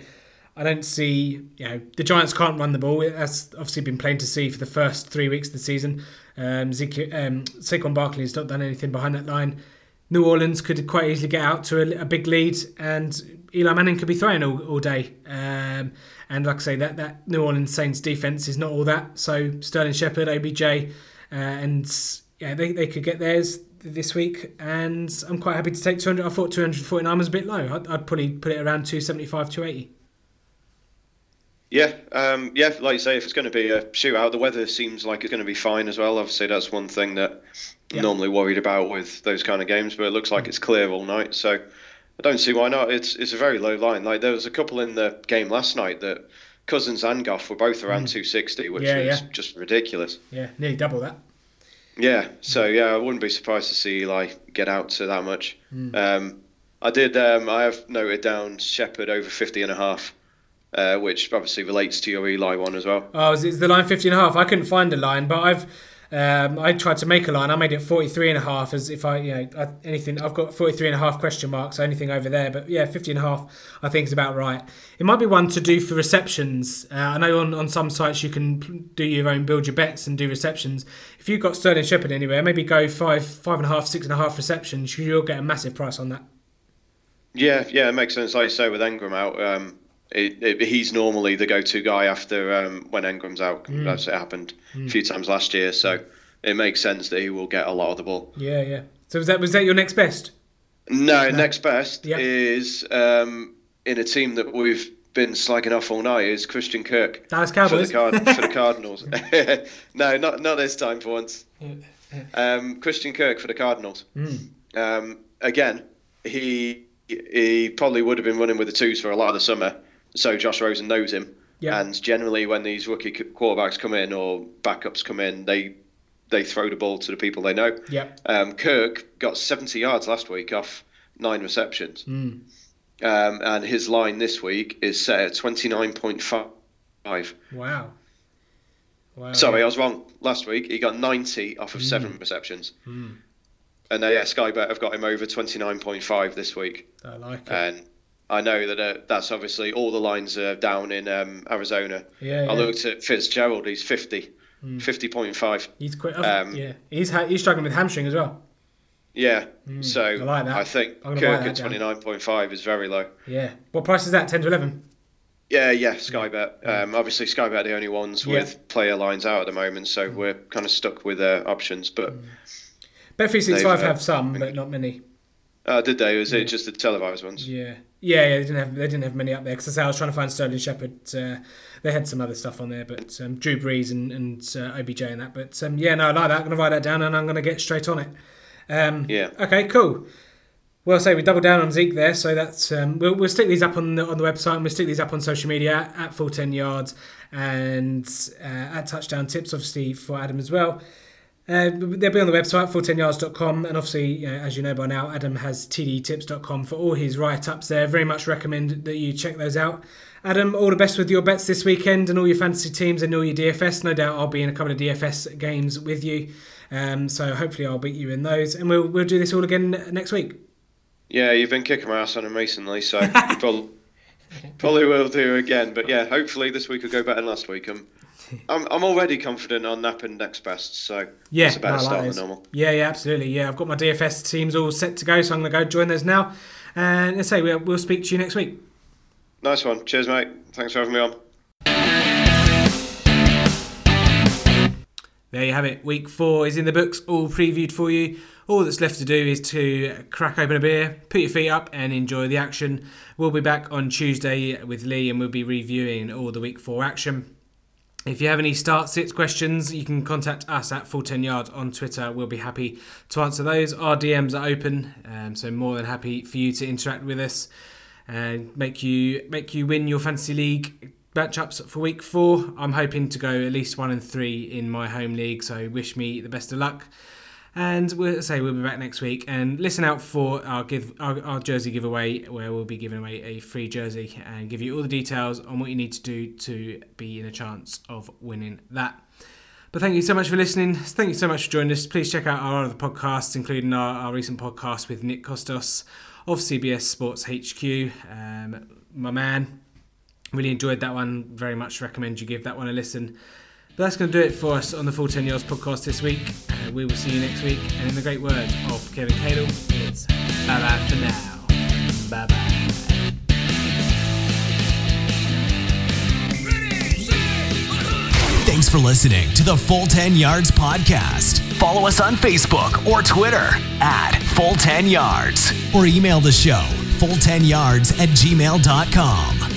I don't see, you know, the Giants can't run the ball. That's obviously been plain to see for the first three weeks of the season. Um, Zeke, um, Saquon Barkley has not done anything behind that line. New Orleans could quite easily get out to a, a big lead, and Eli Manning could be throwing all, all day. Um, and like I say, that, that New Orleans Saints defense is not all that. So Sterling Shepard, OBJ, uh, and yeah, they, they could get theirs this week. And I'm quite happy to take 200. I thought 249 was a bit low. I'd, I'd probably put it around 275, 280. Yeah, um, yeah, like you say, if it's going to be a shootout, the weather seems like it's going to be fine as well. Obviously, that's one thing that I'm normally worried about with those kind of games, but it looks like it's clear all night, so I don't see why not. It's it's a very low line. Like there was a couple in the game last night that Cousins and Goff were both around mm. 260, which yeah, is yeah. just ridiculous. Yeah, nearly double that. Yeah, so yeah, I wouldn't be surprised to see Eli get out to that much. Mm. Um, I did. Um, I have noted down Shepard over 50 and a half uh, which obviously relates to your Eli one as well. Oh, it's the line 50 and a half. I couldn't find a line, but I've um, I tried to make a line. I made it 43 and a half as if I, you know, anything. I've got 43 and a half question marks, anything over there. But yeah, 50 and a half I think is about right. It might be one to do for receptions. Uh, I know on, on some sites you can do your own, build your bets and do receptions. If you've got Sterling Shepard anywhere, maybe go five, five and a half, six and a half receptions. You'll get a massive price on that. Yeah, yeah, it makes sense. Like you say, with Engram out, um, it, it, he's normally the go-to guy after um, when Engram's out. Mm. That's it happened mm. a few times last year, so it makes sense that he will get a lot of the ball. Yeah, yeah. So was that was that your next best? No, no. next best yep. is um, in a team that we've been slagging off all night is Christian Kirk. Dallas Cowboys for the, Card- for the Cardinals. no, not not this time for once. Um, Christian Kirk for the Cardinals. Mm. Um, again, he he probably would have been running with the twos for a lot of the summer so Josh Rosen knows him. Yeah. And generally, when these rookie quarterbacks come in or backups come in, they they throw the ball to the people they know. Yeah. Um, Kirk got 70 yards last week off nine receptions. Mm. Um, and his line this week is set at 29.5. Wow. Wow. Sorry, I was wrong. Last week he got 90 off of mm. seven receptions. Mm. and uh, yeah, Sky Bet have got him over 29.5 this week. I like it. And I know that uh, that's obviously all the lines are down in um, Arizona. Yeah, I yeah. looked at Fitzgerald, he's 50, 50.5. He's quite. Um, yeah, he's ha- he's struggling with hamstring as well. Yeah, so I like that. I think Kirk at 29.5 is very low. Yeah. What price is that? Ten to eleven. Yeah, yeah, Sky Bet. Um, obviously, Sky Bet are the only ones Yeah. with player lines out at the moment, so we're kind of stuck with uh, options. But Bet three six five uh, some, but not many. uh, did they? Was it just the televised ones? Yeah, yeah, yeah. They didn't have they didn't have many up there because I was trying to find Sterling Shepard. Uh, they had some other stuff on there, but um, Drew Brees and and uh, OBJ and that. But um, yeah, no, I like that. I'm gonna write that down and I'm gonna get straight on it. Um, Yeah. Okay, cool. Well, say we double down on Zeke there, so that's um, we'll, we'll stick these up on the on the website and we'll stick these up on social media at, at full ten yards and uh, at touchdown tips, obviously for Adam as well. Uh, they'll be on the website, full10yards.com, and obviously, as you know by now, Adam has tdtips.com for all his write ups there. Very much recommend that you check those out. Adam, all the best with your bets this weekend and all your fantasy teams and all your DFS. No doubt I'll be in a couple of DFS games with you. Um, so hopefully I'll beat you in those. And we'll, we'll do this all again next week. Yeah, you've been kicking my ass on them recently, so probably, probably will do again. But yeah, hopefully this week will go better than last week. I'm, I'm, I'm already confident on Napping next best, so Yeah, it's a better no, start than normal. Yeah, yeah, absolutely. Yeah, I've got my DFS teams all set to go, so I'm going to go join those now. And let's say we'll, we'll speak to you next week. Nice one. Cheers, mate. Thanks for having me on. There you have it. Week four is in the books, all previewed for you. All that's left to do is to crack open a beer, put your feet up, and enjoy the action. We'll be back on Tuesday with Lee, and we'll be reviewing all the week four action. If you have any start sits questions, you can contact us at full 10 yard on Twitter. We'll be happy to answer those. Our DMs are open, um, so more than happy for you to interact with us and make you make you win your fantasy league matchups for week four. I'm hoping to go at least one and three in my home league, so wish me the best of luck. And we'll say we'll be back next week. And listen out for our give our, our jersey giveaway, where we'll be giving away a free jersey and give you all the details on what you need to do to be in a chance of winning that. But thank you so much for listening. Thank you so much for joining us. Please check out our other podcasts, including our, our recent podcast with Nick Kostos of CBS Sports HQ. Um, my man, really enjoyed that one. Very much recommend you give that one a listen. But that's going to do it for us on the Full 10 Yards podcast this week. Uh, we will see you next week. And in the great words of Kevin Cadle, it's bye bye for now. Bye bye. Thanks for listening to the Full 10 Yards Podcast. Follow us on Facebook or Twitter at Full 10 Yards or email the show full10yards at gmail.com.